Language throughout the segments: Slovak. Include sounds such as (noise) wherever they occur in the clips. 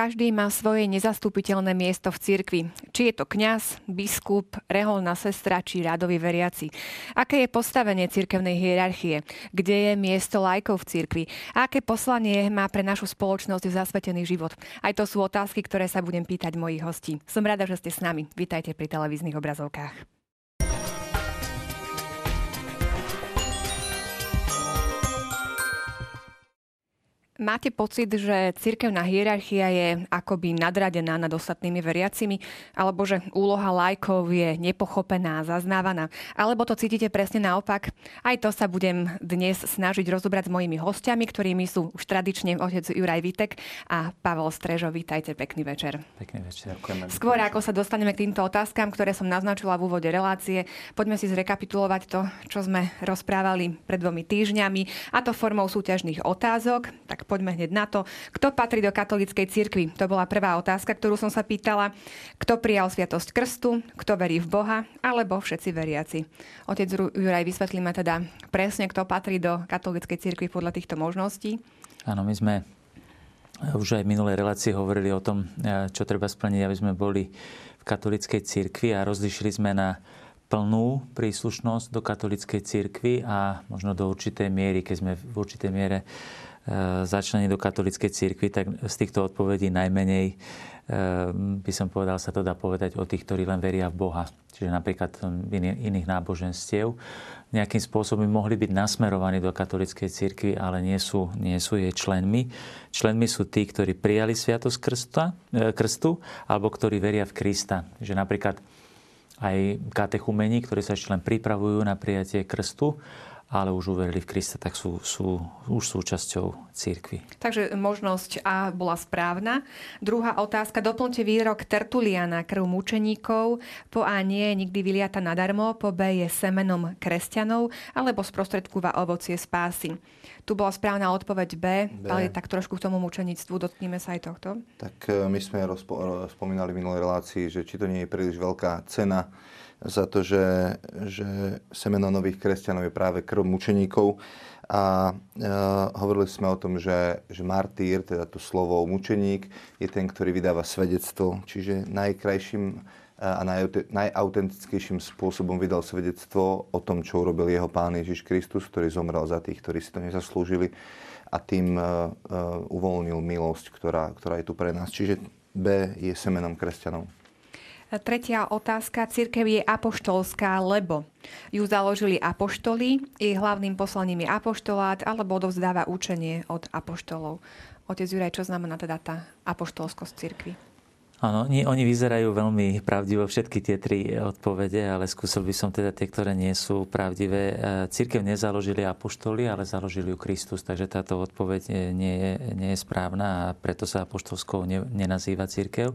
každý má svoje nezastupiteľné miesto v cirkvi. Či je to kňaz, biskup, reholná sestra či radový veriaci. Aké je postavenie cirkevnej hierarchie? Kde je miesto lajkov v cirkvi? A aké poslanie má pre našu spoločnosť zasvetený život? Aj to sú otázky, ktoré sa budem pýtať mojich hostí. Som rada, že ste s nami. Vítajte pri televíznych obrazovkách. Máte pocit, že cirkevná hierarchia je akoby nadradená nad ostatnými veriacimi? Alebo že úloha lajkov je nepochopená, zaznávaná? Alebo to cítite presne naopak? Aj to sa budem dnes snažiť rozobrať s mojimi hostiami, ktorými sú už tradične otec Juraj Vitek a Pavel Strežo. Vítajte, pekný večer. Pekný večer, ďakujem. Skôr ako sa dostaneme k týmto otázkam, ktoré som naznačila v úvode relácie, poďme si zrekapitulovať to, čo sme rozprávali pred dvomi týždňami, a to formou súťažných otázok. Tak poďme hneď na to. Kto patrí do katolíckej cirkvi? To bola prvá otázka, ktorú som sa pýtala. Kto prijal sviatosť krstu? Kto verí v Boha? Alebo všetci veriaci? Otec Juraj, vysvetlíme teda presne, kto patrí do katolíckej cirkvi podľa týchto možností. Áno, my sme už aj v minulej relácii hovorili o tom, čo treba splniť, aby sme boli v katolíckej cirkvi a rozlišili sme na plnú príslušnosť do katolíckej cirkvi a možno do určitej miery, keď sme v určitej miere začlení do katolíckej cirkvi, tak z týchto odpovedí najmenej e, by som povedal, sa to dá povedať o tých, ktorí len veria v Boha. Čiže napríklad iných náboženstiev nejakým spôsobom mohli byť nasmerovaní do katolíckej cirkvi, ale nie sú, nie sú jej členmi. Členmi sú tí, ktorí prijali sviatosť krsta, e, krstu alebo ktorí veria v Krista. Že napríklad aj katechumení, ktorí sa ešte len pripravujú na prijatie krstu, ale už uverili v Krista, tak sú, sú už súčasťou církvy. Takže možnosť A bola správna. Druhá otázka. Doplňte výrok Tertuliana, krv mučeníkov. Po A nie je nikdy vyliata nadarmo, po B je semenom kresťanov, alebo sprostredkúva ovocie spásy. Tu bola správna odpoveď B, B. ale tak trošku k tomu mučenictvu. Dotkneme sa aj tohto. Tak e, my sme rozpo- spomínali v minulej relácii, že či to nie je príliš veľká cena za to, že, že semeno nových kresťanov je práve krv mučeníkov. A e, hovorili sme o tom, že, že martýr, teda to slovo mučeník, je ten, ktorý vydáva svedectvo. Čiže najkrajším e, a najautentickejším spôsobom vydal svedectvo o tom, čo urobil jeho pán Ježiš Kristus, ktorý zomrel za tých, ktorí si to nezaslúžili a tým uh, uvoľnil milosť, ktorá, ktorá je tu pre nás. Čiže B je semenom kresťanov. Tretia otázka. Církev je apoštolská, lebo ju založili apoštoli, jej hlavným poslaním je apoštolát, alebo odovzdáva učenie od apoštolov. Otec Juraj, čo znamená teda tá apoštolskosť církvy? Áno, oni, oni vyzerajú veľmi pravdivo všetky tie tri odpovede, ale skúsil by som teda tie, ktoré nie sú pravdivé. E, církev nezaložili apoštoli, ale založili ju Kristus, takže táto odpoveď nie je, nie je správna a preto sa apoštolskou ne, nenazýva církev.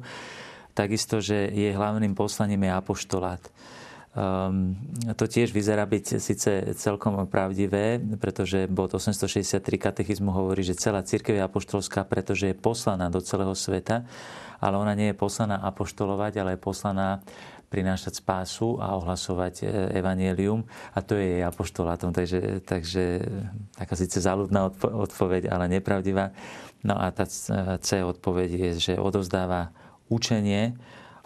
Takisto, že jej hlavným poslaním je apoštolát. Um, to tiež vyzerá byť síce celkom pravdivé, pretože bod 863 katechizmu hovorí, že celá církev je apoštolská, pretože je poslaná do celého sveta, ale ona nie je poslaná apoštolovať, ale je poslaná prinášať spásu a ohlasovať e, evanielium a to je jej apoštolátom. Takže, takže taká síce záľudná odpoveď, ale nepravdivá. No a tá C odpoveď je, že odovzdáva učenie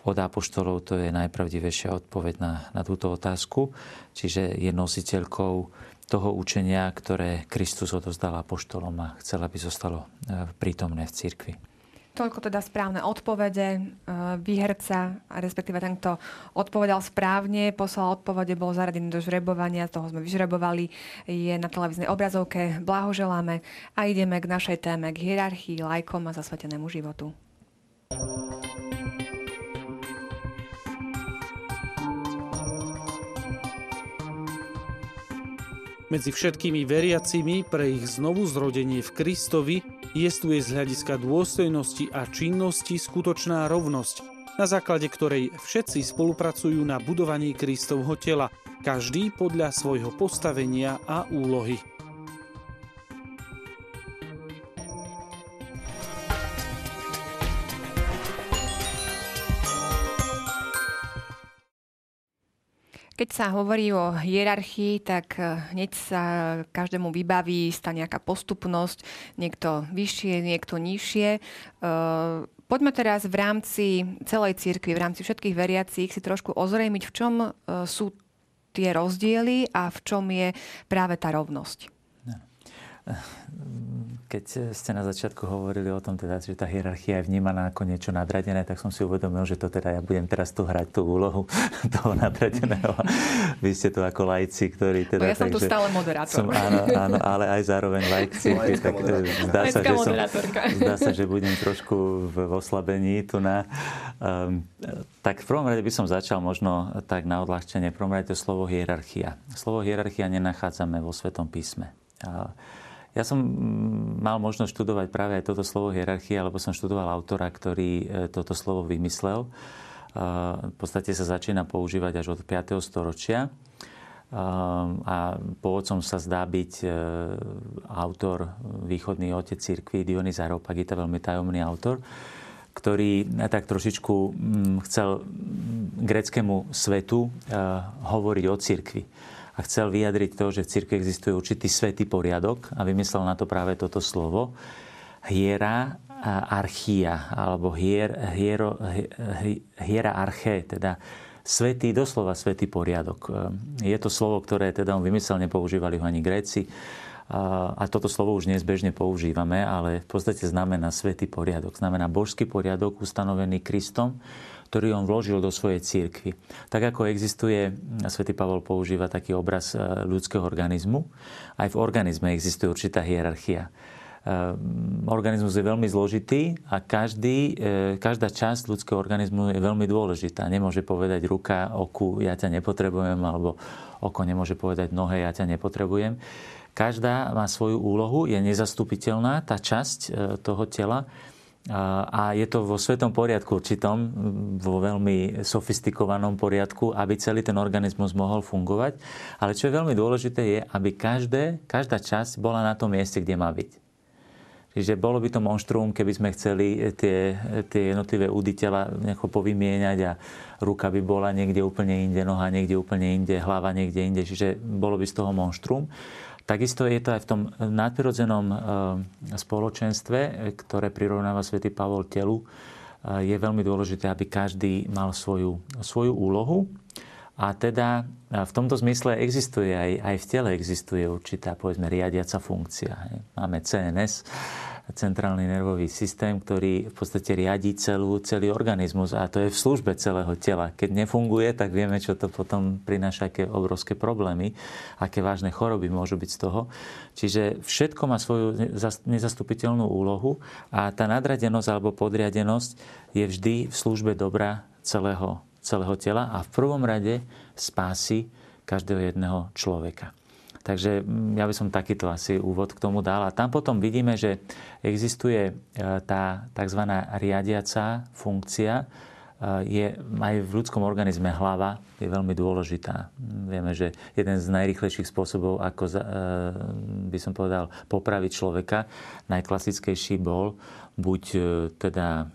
od apoštolov, to je najpravdivejšia odpoveď na, na túto otázku. Čiže je nositeľkou toho učenia, ktoré Kristus odozdal apoštolom a chcela, aby zostalo e, prítomné v cirkvi. Toľko teda správne odpovede. E, výherca, respektíve ten, kto odpovedal správne, poslal odpovede, bol zaradený do žrebovania, toho sme vyžrebovali, je na televíznej obrazovke. Blahoželáme a ideme k našej téme, k hierarchii, lajkom a zasvetenému životu. Medzi všetkými veriacimi pre ich znovu zrodenie v Kristovi jestuje z hľadiska dôstojnosti a činnosti skutočná rovnosť, na základe ktorej všetci spolupracujú na budovaní Kristovho tela, každý podľa svojho postavenia a úlohy. Keď sa hovorí o hierarchii, tak eh, hneď sa každému vybaví, stane nejaká postupnosť, niekto vyššie, niekto nižšie. Eh, Poďme teraz v rámci celej cirkvi, v rámci všetkých veriacich si trošku ozrejmiť, v čom sú tie rozdiely a v čom je práve tá rovnosť keď ste na začiatku hovorili o tom, teda, že tá hierarchia je vnímaná ako niečo nadradené, tak som si uvedomil, že to teda ja budem teraz tu hrať tú úlohu (laughs) toho nadradeného. Vy ste tu ako lajci, ktorí teda... No ja som tu stále moderátor. Som, áno, áno, ale aj zároveň lajci. tak, eh, zdá, sa, že som, zdá sa, že budem trošku v oslabení tu na... Um, tak v prvom rade by som začal možno tak na odľahčenie. V prvom rade to slovo hierarchia. Slovo hierarchia nenachádzame vo Svetom písme. Uh, ja som mm, mal možnosť študovať práve aj toto slovo hierarchia, alebo som študoval autora, ktorý e, toto slovo vymyslel. V podstate sa začína používať až od 5. storočia a pôvodcom sa zdá byť e, autor, východný otec cirkvi Dionys Areopagita, veľmi tajomný autor, ktorý tak trošičku mm, chcel greckému svetu e, hovoriť o cirkvi a chcel vyjadriť to, že v cirkvi existuje určitý svetý poriadok a vymyslel na to práve toto slovo. Hiera archia, alebo hier, hiero, hiera arche, teda svetý, doslova svetý poriadok. Je to slovo, ktoré teda on vymyslel, nepoužívali ho ani Gréci. A toto slovo už nezbežne používame, ale v podstate znamená svetý poriadok. Znamená božský poriadok ustanovený Kristom, ktorý on vložil do svojej církvy. Tak ako existuje, svätý Pavol používa taký obraz e, ľudského organizmu, aj v organizme existuje určitá hierarchia. E, organizmus je veľmi zložitý a každý, e, každá časť ľudského organizmu je veľmi dôležitá. Nemôže povedať ruka oku, ja ťa nepotrebujem, alebo oko nemôže povedať nohe, ja ťa nepotrebujem. Každá má svoju úlohu, je nezastupiteľná tá časť toho tela a je to vo svetom poriadku určitom, vo veľmi sofistikovanom poriadku, aby celý ten organizmus mohol fungovať. Ale čo je veľmi dôležité je, aby každé, každá časť bola na tom mieste, kde má byť. Čiže bolo by to monštrum, keby sme chceli tie, tie jednotlivé údy tela nejako povymieňať a ruka by bola niekde úplne inde, noha niekde úplne inde, hlava niekde inde. Čiže bolo by z toho monštrum. Takisto je to aj v tom nadprirodzenom eh, spoločenstve, ktoré prirovnáva svätý Pavol telu. Eh, je veľmi dôležité, aby každý mal svoju, svoju úlohu. A teda eh, v tomto zmysle existuje aj, aj v tele existuje určitá, povedzme, riadiaca funkcia. Máme CNS, centrálny nervový systém, ktorý v podstate riadí celú, celý organizmus a to je v službe celého tela. Keď nefunguje, tak vieme, čo to potom prináša, aké obrovské problémy, aké vážne choroby môžu byť z toho. Čiže všetko má svoju nezastupiteľnú úlohu a tá nadradenosť alebo podriadenosť je vždy v službe dobra celého, celého tela a v prvom rade spásy každého jedného človeka. Takže mm, ja by som takýto asi úvod k tomu dal. A tam potom vidíme, že existuje e, tá tzv. riadiaca funkcia, je aj v ľudskom organizme hlava je veľmi dôležitá. Vieme, že jeden z najrychlejších spôsobov, ako e, by som povedal, popraviť človeka, najklasickejší bol buď e, teda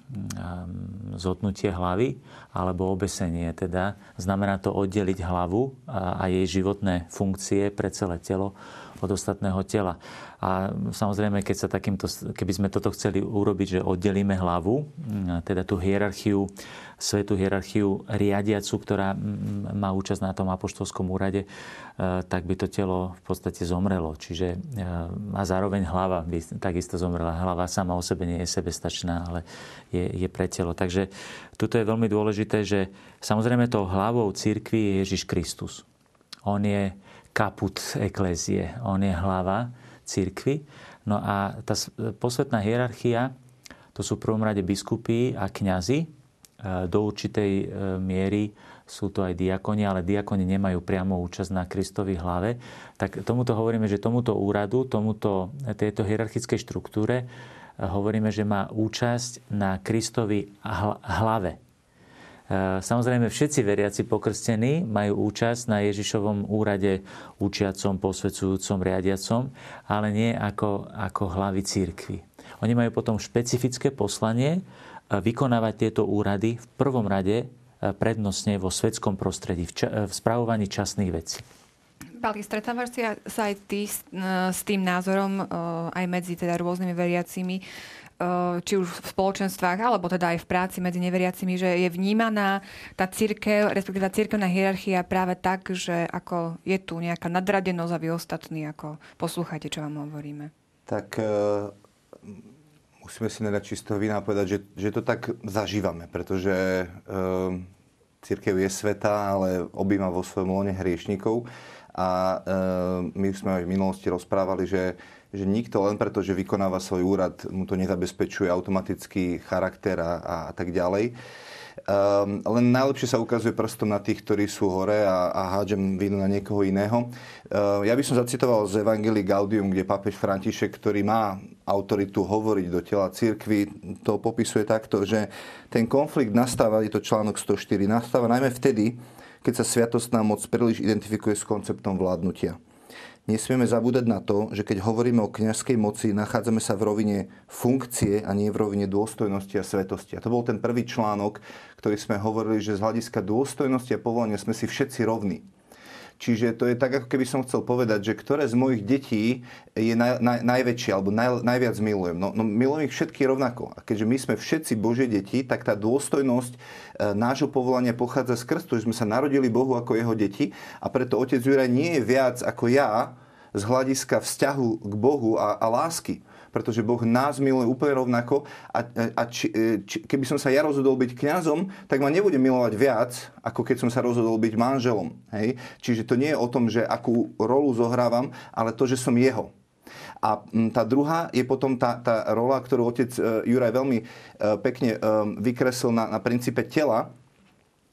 zotnutie hlavy, alebo obesenie. Teda znamená to oddeliť hlavu a jej životné funkcie pre celé telo od ostatného tela. A samozrejme, keď sa takýmto, keby sme toto chceli urobiť, že oddelíme hlavu, teda tú hierarchiu, svetú hierarchiu riadiacu, ktorá má účasť na tom apoštolskom úrade, e, tak by to telo v podstate zomrelo. Čiže, e, a zároveň hlava by takisto zomrela. Hlava sama o sebe nie je sebestačná, ale je, je pre telo. Takže tuto je veľmi dôležité, že samozrejme tou hlavou církvy je Ježiš Kristus. On je kaput eklézie, on je hlava církvy. No a tá posvetná hierarchia, to sú v prvom rade biskupy a kňazi. E, do určitej e, miery sú to aj diakoni, ale diakoni nemajú priamo účasť na Kristovej hlave. Tak tomuto hovoríme, že tomuto úradu, tomuto, tejto hierarchickej štruktúre e, hovoríme, že má účasť na Kristovi hlave. E, samozrejme, všetci veriaci pokrstení majú účasť na Ježišovom úrade učiacom, posvedzujúcom, riadiacom, ale nie ako, ako hlavy církvy. Oni majú potom špecifické poslanie e, vykonávať tieto úrady v prvom rade e, prednostne vo svetskom prostredí, v, ča- v spravovaní časných vecí. Pali, stretávaš sa aj ty s, s tým názorom aj medzi teda rôznymi veriacimi, či už v spoločenstvách, alebo teda aj v práci medzi neveriacimi, že je vnímaná tá církev, respektíve tá církevná hierarchia práve tak, že ako je tu nejaká nadradenosť a vy ostatní, ako poslúchajte, čo vám hovoríme. Tak uh, musíme si nedať čistého vína povedať, že, že to tak zažívame, pretože uh, církev je sveta, ale obýma vo svojom lone hriešnikov. A uh, my sme aj v minulosti rozprávali, že že nikto len preto, že vykonáva svoj úrad, mu to nezabezpečuje automatický charakter a, a, a tak ďalej. Um, len najlepšie sa ukazuje prstom na tých, ktorí sú hore a, a hádžem vinu na niekoho iného. Uh, ja by som zacitoval z Evangelii Gaudium, kde pápež František, ktorý má autoritu hovoriť do tela církvy, to popisuje takto, že ten konflikt nastáva, je to článok 104, nastáva najmä vtedy, keď sa sviatostná moc príliš identifikuje s konceptom vládnutia. Nesmieme zabúdať na to, že keď hovoríme o kniazskej moci, nachádzame sa v rovine funkcie a nie v rovine dôstojnosti a svetosti. A to bol ten prvý článok, ktorý sme hovorili, že z hľadiska dôstojnosti a povolania sme si všetci rovní. Čiže to je tak, ako keby som chcel povedať, že ktoré z mojich detí je naj, naj, najväčšie alebo naj, najviac milujem. No, no milujem ich všetky rovnako. A keďže my sme všetci Božie deti, tak tá dôstojnosť e, nášho povolania pochádza z krstu, že sme sa narodili Bohu ako jeho deti a preto otec Juraj nie je viac ako ja z hľadiska vzťahu k Bohu a, a lásky pretože Boh nás miluje úplne rovnako a, a či, e, či, keby som sa ja rozhodol byť kňazom, tak ma nebude milovať viac, ako keď som sa rozhodol byť manželom. Hej? Čiže to nie je o tom, že akú rolu zohrávam, ale to, že som jeho. A tá druhá je potom tá, tá rola, ktorú otec e, Juraj veľmi e, pekne vykreslil na, na princípe tela.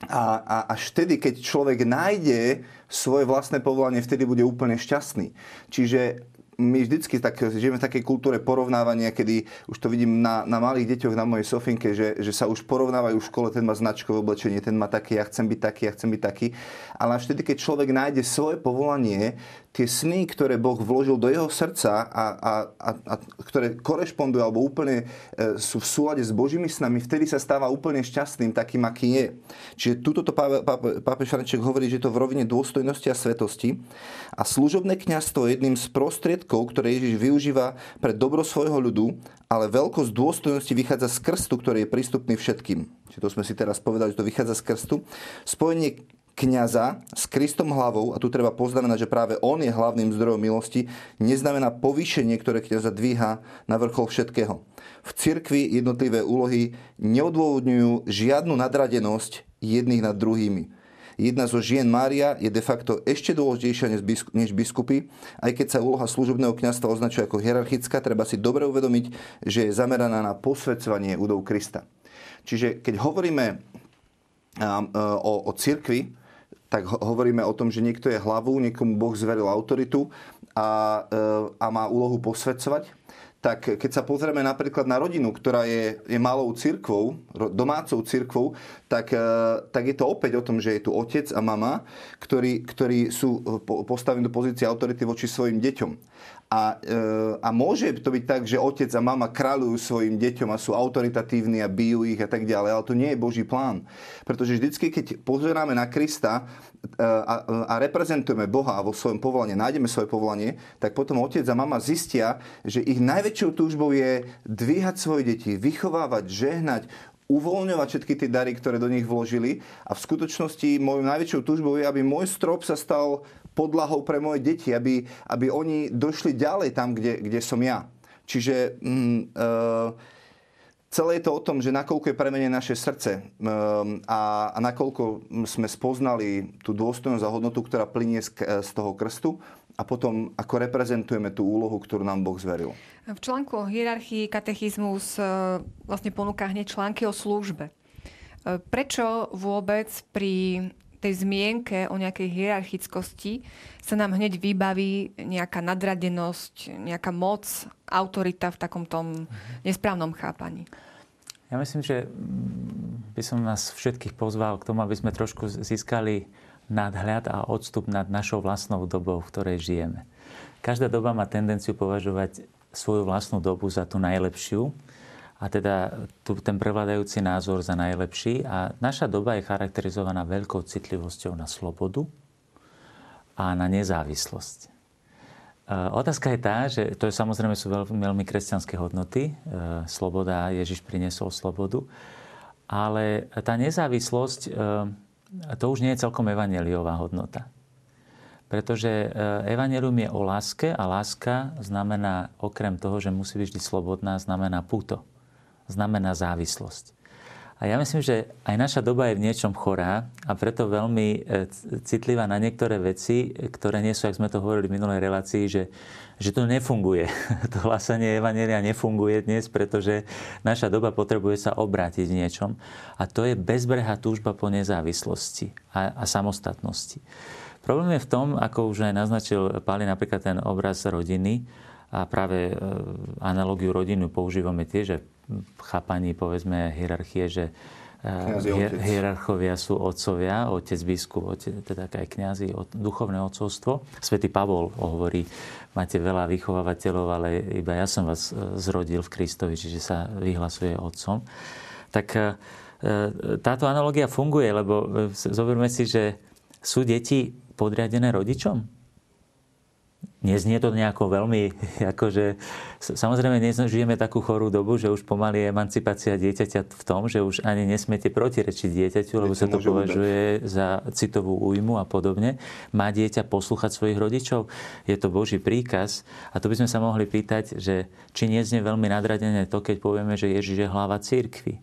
A, a až vtedy, keď človek nájde svoje vlastné povolanie, vtedy bude úplne šťastný. Čiže my vždycky tak, žijeme v takej kultúre porovnávania, kedy už to vidím na, na malých deťoch, na mojej Sofinke, že, že sa už porovnávajú v škole, ten má značkové oblečenie, ten má taký, ja chcem byť taký, ja chcem byť taký. Ale až vtedy, keď človek nájde svoje povolanie, tie sny, ktoré Boh vložil do jeho srdca a, a, a, a ktoré korešpondujú alebo úplne e, sú v súlade s Božími snami, vtedy sa stáva úplne šťastným takým, aký je. Čiže túto to pápež František hovorí, že je to v rovine dôstojnosti a svetosti. A služobné kňazstvo je jedným z prostriedkov, ktoré Ježiš využíva pre dobro svojho ľudu, ale veľkosť dôstojnosti vychádza z krstu, ktorý je prístupný všetkým. Čiže to sme si teraz povedali, že to vychádza z krstu. Spojenie kňaza s Kristom hlavou, a tu treba poznamenať, že práve on je hlavným zdrojom milosti, neznamená povýšenie, ktoré kňaza dvíha na vrchol všetkého. V cirkvi jednotlivé úlohy neodôvodňujú žiadnu nadradenosť jedných nad druhými. Jedna zo žien Mária je de facto ešte dôležitejšia než biskupy. Aj keď sa úloha služobného kňazstva označuje ako hierarchická, treba si dobre uvedomiť, že je zameraná na posvedcovanie údov Krista. Čiže keď hovoríme o, o cirkvi, tak hovoríme o tom, že niekto je hlavu, niekomu Boh zveril autoritu a, e, a má úlohu posvedcovať. Tak keď sa pozrieme napríklad na rodinu, ktorá je, je malou cirkvou, domácou cirkvou, tak, e, tak je to opäť o tom, že je tu otec a mama, ktorí, ktorí sú postavení do pozície autority voči svojim deťom. A, e, a môže to byť tak, že otec a mama kráľujú svojim deťom a sú autoritatívni a bijú ich a tak ďalej, ale to nie je Boží plán. Pretože vždycky, keď pozeráme na Krista e, a, a reprezentujeme Boha vo svojom povolaní, nájdeme svoje povolanie, tak potom otec a mama zistia, že ich najväčšou túžbou je dvíhať svoje deti, vychovávať, žehnať, uvoľňovať všetky tie dary, ktoré do nich vložili. A v skutočnosti mojou najväčšou túžbou je, aby môj strop sa stal podlahou pre moje deti, aby, aby oni došli ďalej tam, kde, kde som ja. Čiže mm, e, celé je to o tom, že nakoľko je premenené naše srdce e, a, a nakoľko sme spoznali tú dôstojnosť a hodnotu, ktorá plinie z, z toho krstu a potom ako reprezentujeme tú úlohu, ktorú nám Boh zveril. V článku o hierarchii katechizmus vlastne ponúka hneď články o službe. Prečo vôbec pri tej zmienke o nejakej hierarchickosti sa nám hneď vybaví nejaká nadradenosť, nejaká moc, autorita v takom tom nesprávnom chápaní. Ja myslím, že by som nás všetkých pozval k tomu, aby sme trošku získali nadhľad a odstup nad našou vlastnou dobou, v ktorej žijeme. Každá doba má tendenciu považovať svoju vlastnú dobu za tú najlepšiu a teda tu ten prevládajúci názor za najlepší. A naša doba je charakterizovaná veľkou citlivosťou na slobodu a na nezávislosť. Otázka je tá, že to je samozrejme sú veľmi, kresťanské hodnoty. Sloboda, Ježiš priniesol slobodu. Ale tá nezávislosť, to už nie je celkom evaneliová hodnota. Pretože evanelium je o láske a láska znamená, okrem toho, že musí byť vždy slobodná, znamená puto. Znamená závislosť. A ja myslím, že aj naša doba je v niečom chorá a preto veľmi e, citlivá na niektoré veci, ktoré nie sú, ak sme to hovorili v minulej relácii, že, že to nefunguje. (laughs) To hlasanie Evanelia nefunguje dnes, pretože naša doba potrebuje sa obrátiť v niečom. A to je bezbrehá túžba po nezávislosti a, a samostatnosti. Problém je v tom, ako už aj naznačil Páli napríklad ten obraz rodiny, a práve e, analogiu rodinu používame tiež, chápaní povedzme hierarchie, že hier, hierarchovia sú otcovia, otec biskup, otec, teda aj kniazy, duchovné otcovstvo. Svetý Pavol hovorí, máte veľa vychovávateľov, ale iba ja som vás eh, zrodil v Kristovi, čiže sa vyhlasuje otcom. Tak eh, táto analogia funguje, lebo zoberme si, že sú deti podriadené rodičom? Neznie to nejako veľmi, (laughs) akože, samozrejme žijeme takú chorú dobu, že už pomaly je emancipácia dieťaťa v tom, že už ani nesmiete protirečiť dieťaťu, lebo sa to považuje udať. za citovú újmu a podobne. Má dieťa poslúchať svojich rodičov? Je to Boží príkaz. A to by sme sa mohli pýtať, že či neznie veľmi nadradené to, keď povieme, že Ježiš je hlava církvy.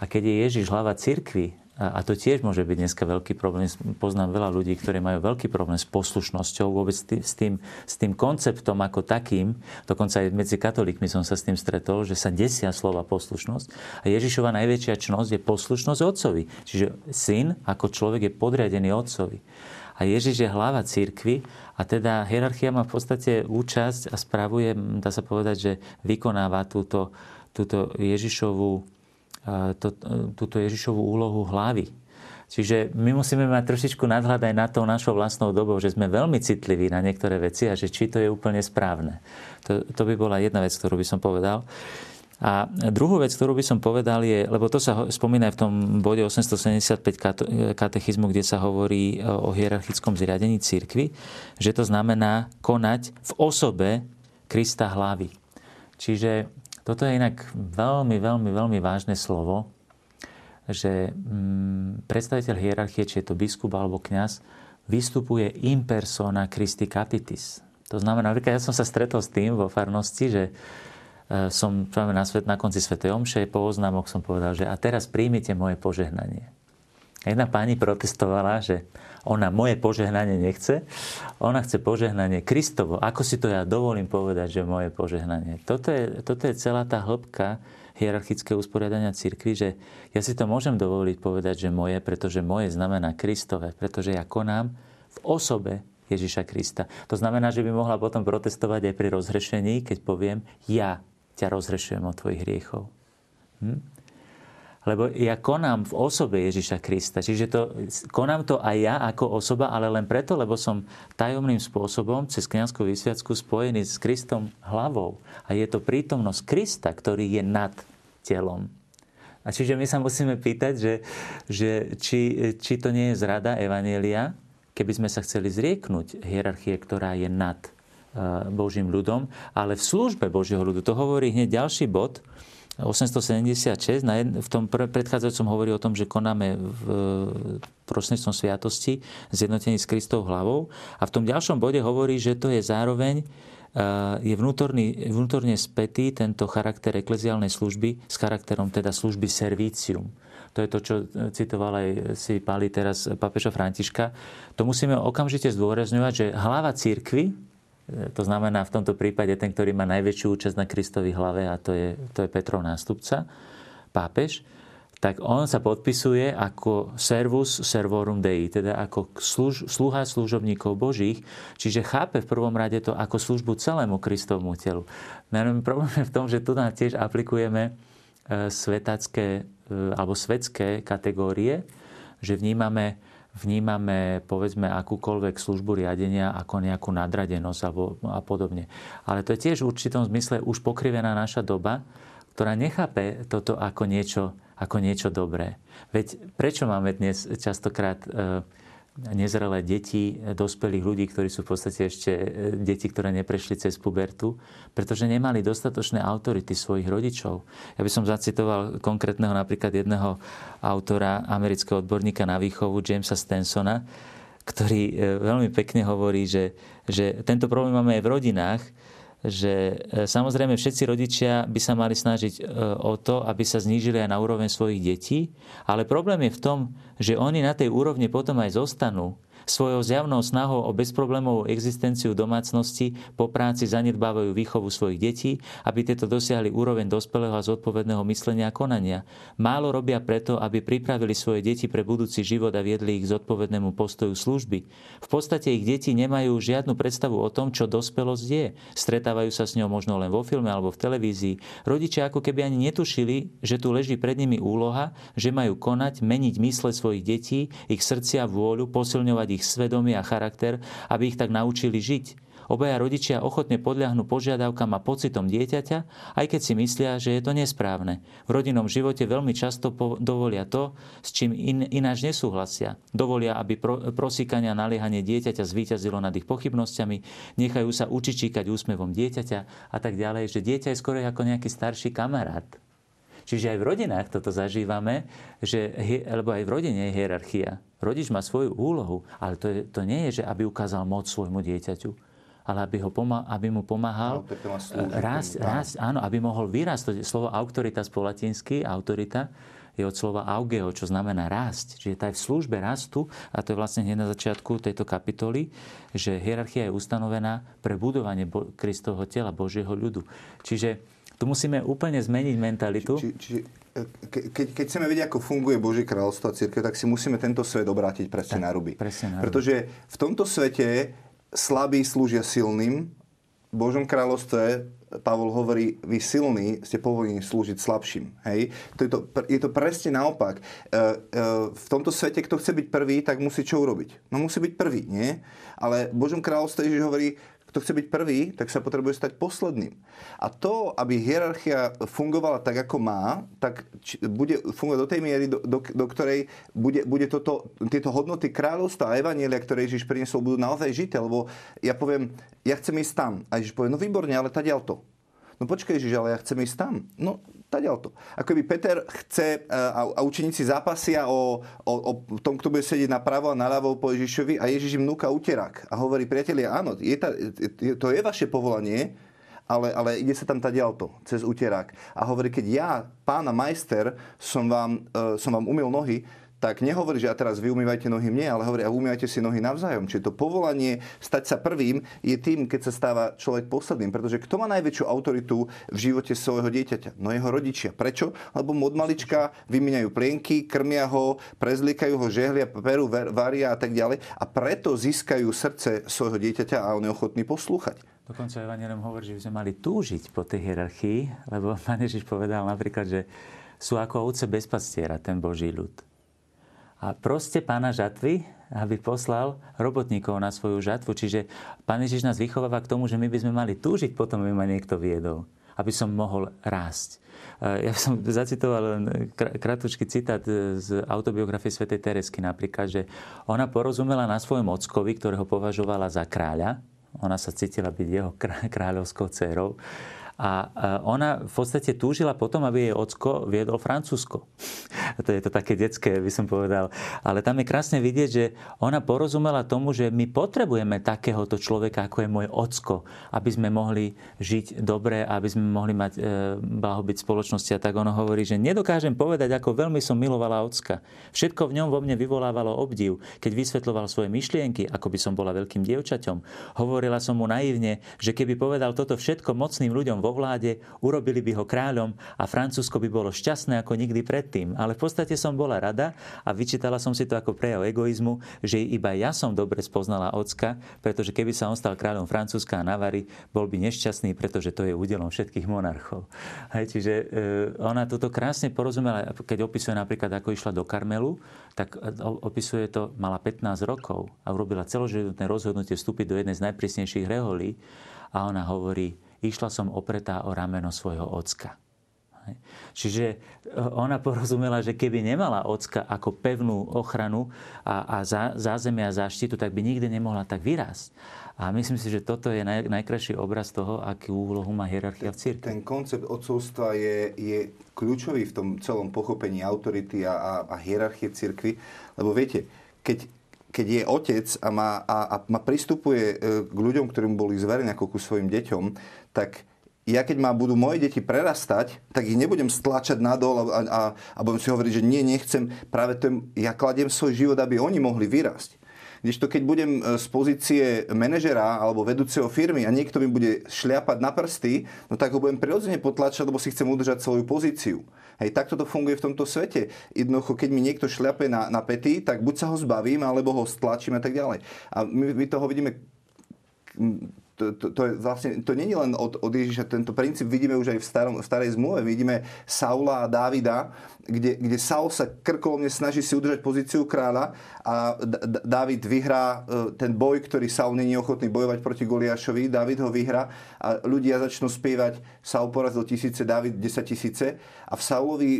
A keď je Ježiš hlava církvy, a to tiež môže byť dneska veľký problém. Poznám veľa ľudí, ktorí majú veľký problém s poslušnosťou, vôbec s tým, s tým konceptom ako takým. Dokonca aj medzi katolíkmi som sa s tým stretol, že sa desia slova poslušnosť. A Ježišova najväčšia čnosť je poslušnosť otcovi. Čiže syn ako človek je podriadený otcovi. A Ježiš je hlava církvy a teda hierarchia má v podstate účasť a spravuje, dá sa povedať, že vykonáva túto, túto Ježišovú to, túto Ježišovú úlohu hlavy. Čiže my musíme mať trošičku nadhľad aj na to našou vlastnou dobou, že sme veľmi citliví na niektoré veci a že či to je úplne správne. To, to by bola jedna vec, ktorú by som povedal. A druhú vec, ktorú by som povedal je, lebo to sa spomína aj v tom bode 875 katechizmu, kde sa hovorí o hierarchickom zriadení církvy, že to znamená konať v osobe Krista hlavy. Čiže toto je inak veľmi, veľmi, veľmi vážne slovo, že mm, predstaviteľ hierarchie, či je to biskup alebo kňaz, vystupuje in persona Christi Capitis. To znamená, napríklad ja som sa stretol s tým vo farnosti, že e, som na, svet, na konci Sv. Omše po oznámok som povedal, že a teraz príjmite moje požehnanie. Jedna pani protestovala, že ona moje požehnanie nechce, ona chce požehnanie Kristovo. Ako si to ja dovolím povedať, že moje požehnanie? Toto je, toto je celá tá hĺbka hierarchického usporiadania cirkvi, že ja si to môžem dovoliť povedať, že moje, pretože moje znamená Kristové, pretože ja konám v osobe Ježiša Krista. To znamená, že by mohla potom protestovať aj pri rozhrešení, keď poviem, ja ťa rozhrešujem od tvojich hriechov. Hm? Lebo ja konám v osobe Ježiša Krista. Čiže to, konám to aj ja ako osoba, ale len preto, lebo som tajomným spôsobom cez kniazskú vysviacku spojený s Kristom hlavou. A je to prítomnosť Krista, ktorý je nad telom. A čiže my sa musíme pýtať, že, že či, či to nie je zrada Evanielia, keby sme sa chceli zrieknúť hierarchie, ktorá je nad eh, Božím ľudom, ale v službe Božieho ľudu. To hovorí hneď ďalší bod, 876, na jedn, v tom predchádzajúcom hovorí o tom, že konáme v prostredstvom sviatosti zjednotení s Kristou hlavou. A v tom ďalšom bode hovorí, že to je zároveň je vnútorný, vnútorne spätý tento charakter ekleziálnej služby s charakterom teda služby servícium. To je to, čo citoval aj si Pali teraz papeža Františka. To musíme okamžite zdôrazňovať, že hlava církvy, to znamená v tomto prípade ten, ktorý má najväčšiu účasť na Kristovi hlave a to je, to je Petrov nástupca, pápež, tak on sa podpisuje ako servus servorum Dei, teda ako služ, sluha služobníkov Božích, čiže chápe v prvom rade to ako službu celému Kristovmu telu. No problém je v tom, že tu nám tiež aplikujeme e, svetacké e, alebo svetské kategórie, že vnímame vnímame povedzme akúkoľvek službu riadenia ako nejakú nadradenosť a podobne. Ale to je tiež v určitom zmysle už pokrivená naša doba, ktorá nechápe toto ako niečo, ako niečo dobré. Veď prečo máme dnes častokrát e, nezrelé deti, dospelých ľudí, ktorí sú v podstate ešte e, deti, ktoré neprešli cez pubertu, pretože nemali dostatočné autority svojich rodičov. Ja by som zacitoval konkrétneho napríklad jedného autora, amerického odborníka na výchovu, Jamesa Stensona, ktorý e, veľmi pekne hovorí, že, že tento problém máme aj v rodinách, že e, samozrejme všetci rodičia by sa mali snažiť e, o to, aby sa znížili aj na úroveň svojich detí, ale problém je v tom, že oni na tej úrovni potom aj zostanú Svojou zjavnou snahou o bezproblémovú existenciu domácnosti po práci zanedbávajú výchovu svojich detí, aby tieto dosiahli úroveň dospelého a zodpovedného myslenia a konania. Málo robia preto, aby pripravili svoje deti pre budúci život a viedli ich k zodpovednému postoju služby. V podstate ich deti nemajú žiadnu predstavu o tom, čo dospelosť je. Stretávajú sa s ňou možno len vo filme alebo v televízii. Rodičia ako keby ani netušili, že tu leží pred nimi úloha, že majú konať, meniť mysle svojich detí, ich srdcia, vôľu, posilňovať ich svedomie a charakter, aby ich tak naučili žiť. Obaja rodičia ochotne podľahnú požiadavkám a pocitom dieťaťa, aj keď si myslia, že je to nesprávne. V rodinnom živote veľmi často dovolia to, s čím in, ináč nesúhlasia. Dovolia, aby pro, prosíkania a naliehanie dieťaťa zvíťazilo nad ich pochybnosťami, nechajú sa učičíkať úsmevom dieťaťa a tak ďalej, že dieťa je skoro ako nejaký starší kamarát. Čiže aj v rodinách toto zažívame, že, lebo aj v rodine je hierarchia. Rodič má svoju úlohu, ale to, je, to nie je, že aby ukázal moc svojmu dieťaťu, ale aby, ho pomá, aby mu pomáhal no, rásť, rásť, áno, aby mohol vyrásť. Slovo autoritas po latinsky, autorita, je od slova augeo, čo znamená rásť. Čiže tá je v službe rastu, a to je vlastne hneď na začiatku tejto kapitoly, že hierarchia je ustanovená pre budovanie Kristovho tela, Božieho ľudu. Čiže tu musíme úplne zmeniť mentalitu. Či, či, či, ke, keď, keď chceme vedieť, ako funguje Božie kráľovstvo a církev, tak si musíme tento svet obrátiť presne tak, na ruby. Presne na ruby. Pretože v tomto svete slabí slúžia silným, v Božom kráľovstve Pavol hovorí, vy silní ste povolení slúžiť slabším. Hej? To je, to, je to presne naopak. E, e, v tomto svete, kto chce byť prvý, tak musí čo urobiť? No musí byť prvý, nie? Ale v Božom kráľovstve Ježiš hovorí, kto chce byť prvý, tak sa potrebuje stať posledným. A to, aby hierarchia fungovala tak, ako má, tak bude fungovať do tej miery, do, do, do ktorej bude, bude toto, tieto hodnoty kráľovstva a evanielia, ktoré Ježiš priniesol, budú naozaj žité. Lebo ja poviem, ja chcem ísť tam. A Ježiš povie, no výborne, ale tadiaľ to. No počkaj, Ježiš, ale ja chcem ísť tam. No to. Ako by Peter chce a, a učeníci zápasia o, o, o tom, kto bude sedieť napravo a naľavo po Ježišovi a Ježiš im núka uterák. A hovorí, priatelia, áno, je ta, to je vaše povolanie, ale, ale ide sa tam to, cez uterák. A hovorí, keď ja, pána majster, som vám, uh, som vám umil nohy, tak nehovorí, že a teraz vy umývajte nohy mne, ale hovorí, a umývajte si nohy navzájom. Čiže to povolanie stať sa prvým je tým, keď sa stáva človek posledným. Pretože kto má najväčšiu autoritu v živote svojho dieťaťa? No jeho rodičia. Prečo? Lebo mu od malička vymieňajú plienky, krmia ho, prezlikajú ho, žehlia, perú, varia a tak ďalej. A preto získajú srdce svojho dieťaťa a on je ochotný poslúchať. Dokonca Evangelium hovorí, že by sme mali túžiť po tej hierarchii, lebo (laughs) Pán povedal napríklad, že sú ako ovce bez pastiera, ten Boží ľud a proste pána žatvy, aby poslal robotníkov na svoju žatvu. Čiže pán Ježiš nás vychováva k tomu, že my by sme mali túžiť potom, aby ma niekto viedol, aby som mohol rásť. Ja som zacitoval len kratučký citát z autobiografie svätej Teresky napríklad, že ona porozumela na svojom ockovi, ktorého považovala za kráľa. Ona sa cítila byť jeho kráľovskou dcerou a ona v podstate túžila potom, aby jej ocko viedol Francúzsko. To je to také detské, by som povedal. Ale tam je krásne vidieť, že ona porozumela tomu, že my potrebujeme takéhoto človeka, ako je môj ocko, aby sme mohli žiť dobre, aby sme mohli mať e, blahobyt spoločnosti. A tak ono hovorí, že nedokážem povedať, ako veľmi som milovala ocka. Všetko v ňom vo mne vyvolávalo obdiv, keď vysvetloval svoje myšlienky, ako by som bola veľkým dievčaťom. Hovorila som mu naivne, že keby povedal toto všetko mocným ľuďom vo vláde, urobili by ho kráľom a Francúzsko by bolo šťastné ako nikdy predtým. Ale podstate som bola rada a vyčítala som si to ako prejav egoizmu, že iba ja som dobre spoznala ocka, pretože keby sa on stal kráľom Francúzska a Navary, bol by nešťastný, pretože to je údelom všetkých monarchov. Hej, čiže e, ona toto krásne porozumela, keď opisuje napríklad, ako išla do Karmelu, tak e, opisuje to, mala 15 rokov a urobila celoživotné rozhodnutie vstúpiť do jednej z najprísnejších reholí a ona hovorí, Išla som opretá o rameno svojho ocka. Čiže e, ona porozumela, že keby nemala ocka ako pevnú ochranu a, a zázemia a záštitu, tak by nikdy nemohla tak vyrásť. A myslím si, že toto je naj, najkrajší obraz toho, akú úlohu má hierarchia v cirkvi. Ten koncept odcovstva je, je kľúčový v tom celom pochopení autority a, a, a hierarchie cirkvi. Lebo viete, keď, keď je otec a, má, a, a má pristupuje e, k ľuďom, ktorým boli zverení ako ku svojim deťom, tak ja keď ma budú moje deti prerastať, tak ich nebudem stlačať nadol a, a, a budem si hovoriť, že nie, nechcem. Práve to, ja kladiem svoj život, aby oni mohli vyrásť. to, keď budem e, z pozície manažera alebo vedúceho firmy a niekto mi bude šliapať na prsty, no tak ho budem prirodzene potlačať, lebo si chcem udržať svoju pozíciu. Hej, takto to funguje v tomto svete. Jednoducho, keď mi niekto šľape na, na pety, tak buď sa ho zbavím, alebo ho stlačím a tak ďalej. A my, my toho vidíme to, to, to, je vlastne, to není len od, od Ježiša, tento princíp vidíme už aj v, starom, v starej zmluve. Vidíme Saula a Dávida, kde, kde Saul sa krkolomne snaží si udržať pozíciu kráľa a David vyhrá e, ten boj, ktorý Saul není ochotný bojovať proti Goliášovi. David ho vyhrá a ľudia začnú spievať Saul porazil tisíce, David 10 tisíce. A v Saulovi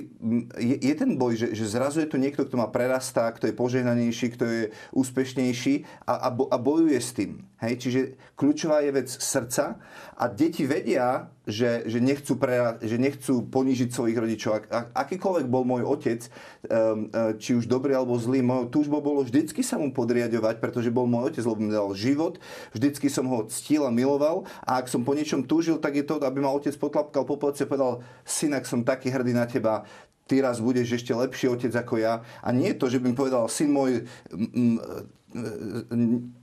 je, je ten boj, že, že zrazu je tu niekto, kto má prerastá, kto je požehnanejší, kto je úspešnejší a, a, a bojuje s tým. Hej? Čiže kľúčová je vec srdca a deti vedia, že, že, nechcú, pre, že nechcú ponížiť svojich rodičov. Ak, akýkoľvek bol môj otec, um, či už dobrý alebo zlý, mojou túžbou bolo vždycky sa mu podriadovať, pretože bol môj otec, lebo mi dal život, vždycky som ho ctil a miloval a ak som po niečom túžil, tak je to, aby ma otec potlapkal po plece a povedal, synak, som taký hrdý na teba, ty raz budeš ešte lepší otec ako ja. A nie to, že by mi povedal, syn môj, m, m,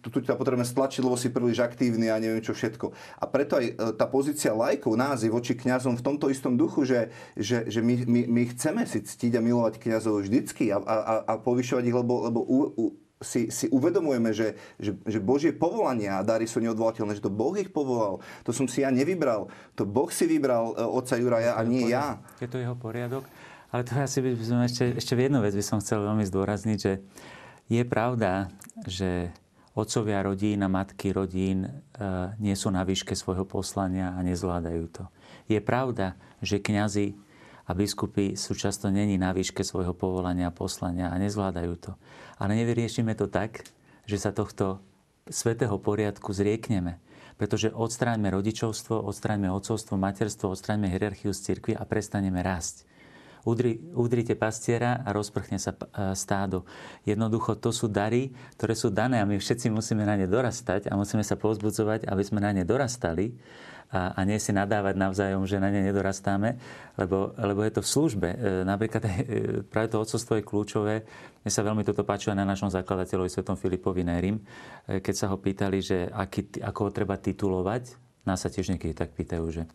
tu, tu ťa potrebujeme stlačiť, lebo si príliš aktívny a neviem čo všetko. A preto aj e, tá pozícia lajkov, nás je voči kňazom v tomto istom duchu, že, že, že my, my, my chceme si ctiť a milovať kňazov vždycky a, a, a povyšovať ich, lebo, lebo u, u, si, si uvedomujeme, že, že, že Božie povolania a dary sú neodvolateľné, že to Boh ich povolal. To som si ja nevybral. To Boh si vybral uh, otca Juraja a nie ja. Je to jeho poriadok. Ale to asi by som ešte, ešte jednu vec by som chcel veľmi zdôrazniť, že je pravda, že otcovia rodín a matky rodín e, nie sú na výške svojho poslania a nezvládajú to. Je pravda, že kňazi a biskupy sú často není na výške svojho povolania a poslania a nezvládajú to. Ale nevyriešime to tak, že sa tohto svetého poriadku zriekneme. Pretože odstráňme rodičovstvo, odstráňme otcovstvo, materstvo, odstráňme hierarchiu z cirkvi a prestaneme rásť. Udri, udrite pastiera a rozprchne sa e, stádo. Jednoducho to sú dary, ktoré sú dané a my všetci musíme na ne dorastať a musíme sa povzbudzovať, aby sme na ne dorastali a, a nie si nadávať navzájom, že na ne nedorastáme, lebo, lebo je to v službe. E, napríklad (laughs) e, práve to odcovstvo je kľúčové. Mne sa veľmi toto páčilo na našom zakladateľovi Svetom Filipovi Nérim, keď sa ho pýtali, že aký, ako ho treba titulovať. Nás sa tiež niekedy tak pýtajú, že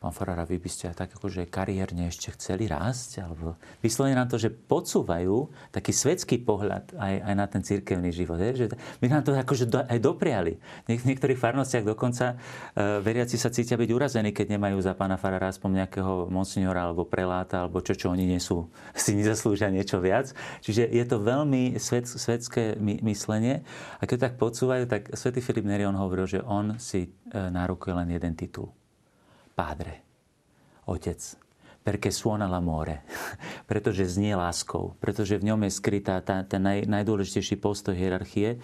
pán Farara, vy by ste tak akože kariérne ešte chceli rásť? Alebo vyslovene nám to, že podsúvajú taký svetský pohľad aj, aj na ten cirkevný život. Že my nám to akože do, aj dopriali. v niektorých farnostiach dokonca uh, veriaci sa cítia byť urazení, keď nemajú za pána Farara aspoň nejakého monsignora alebo preláta, alebo čo, čo oni nesú, (laughs) si nezaslúžia niečo viac. Čiže je to veľmi svet, svetské my, myslenie. A keď tak podsúvajú, tak svätý Filip Nerion hovoril, že on si uh, nárokuje len jeden titul Padre, Otec, perché suona l'amore, (laughs) pretože znie láskou, pretože v ňom je skrytá tá, ten naj, najdôležitejší postoj hierarchie,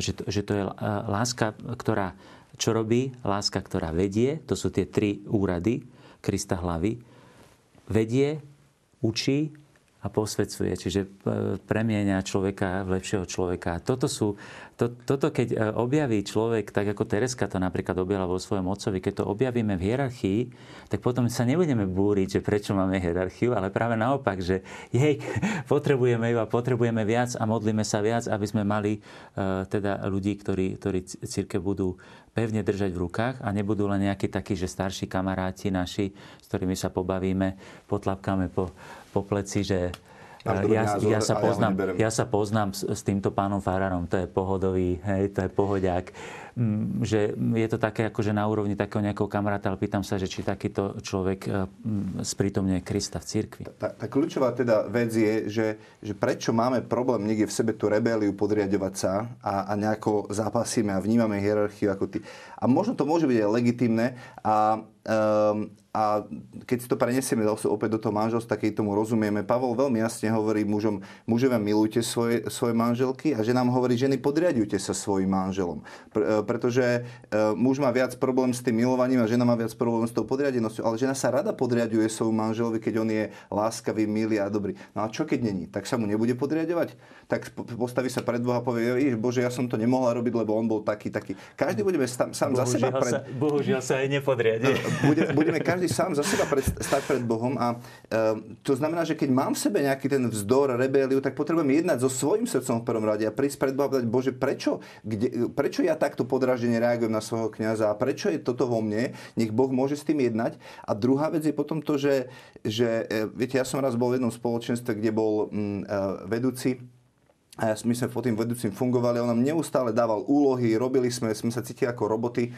že to, že to je láska, ktorá čo robí? Láska, ktorá vedie, to sú tie tri úrady Krista hlavy, vedie, učí a posvedcuje, čiže e, premieňa človeka v lepšieho človeka. Toto, sú, to, toto keď e, objaví človek, tak ako Tereska to napríklad objavila vo svojom otcovi, keď to objavíme v hierarchii, tak potom sa nebudeme búriť, že prečo máme hierarchiu, ale práve naopak, že jej, potrebujeme ju a potrebujeme viac a modlíme sa viac, aby sme mali uh, teda ľudí, ktorí, ktorí církev budú pevne držať v rukách a nebudú len nejakí takí, že starší kamaráti naši, s ktorými sa pobavíme, potlapkáme po, po pleci, že ja, ja, sa poznám, ja sa poznám s, s týmto pánom Fararom, to je pohodový, hej, to je pohodiak. Mm, že je to také akože na úrovni takého nejakého kamaráta, ale pýtam sa, že či takýto človek e, mm, sprítomňuje Krista v cirkvi. Tá, tá kľúčová teda vec je, že, že prečo máme problém niekde v sebe tú rebeliu podriadovať sa a, a nejako zápasíme a vnímame hierarchiu ako ty. A možno to môže byť aj legitimné a Um, a keď si to prenesieme opäť do toho manželstva, keď tomu rozumieme, Pavol veľmi jasne hovorí mužom, mužovia milujte svoje, svoje manželky a že nám hovorí, ženy podriadujte sa svojim manželom. Pr- e, pretože uh, muž má viac problém s tým milovaním a žena má viac problém s tou podriadenosťou. Ale žena sa rada podriaduje svojmu manželovi, keď on je láskavý, milý a dobrý. No a čo keď není? Tak sa mu nebude podriadovať? Tak postaví sa pred Boha a povie, Bože, ja som to nemohla robiť, lebo on bol taký, taký. Každý budeme sám, sám za seba pred... Sa, bohužiaľ sa aj nepodriadi. Bude, budeme každý sám za seba pred, stať pred Bohom a e, to znamená, že keď mám v sebe nejaký ten vzdor, rebeliu, tak potrebujem jednať so svojím srdcom v prvom rade a prísť pred Boha a povedať, Bože, prečo, kde, prečo ja takto podráždene reagujem na svojho kniaza a prečo je toto vo mne, nech Boh môže s tým jednať. A druhá vec je potom to, že, že e, viete, ja som raz bol v jednom spoločenstve, kde bol mm, e, vedúci a my sme pod tým vedúcim fungovali, on nám neustále dával úlohy, robili sme, sme sa cítili ako roboty.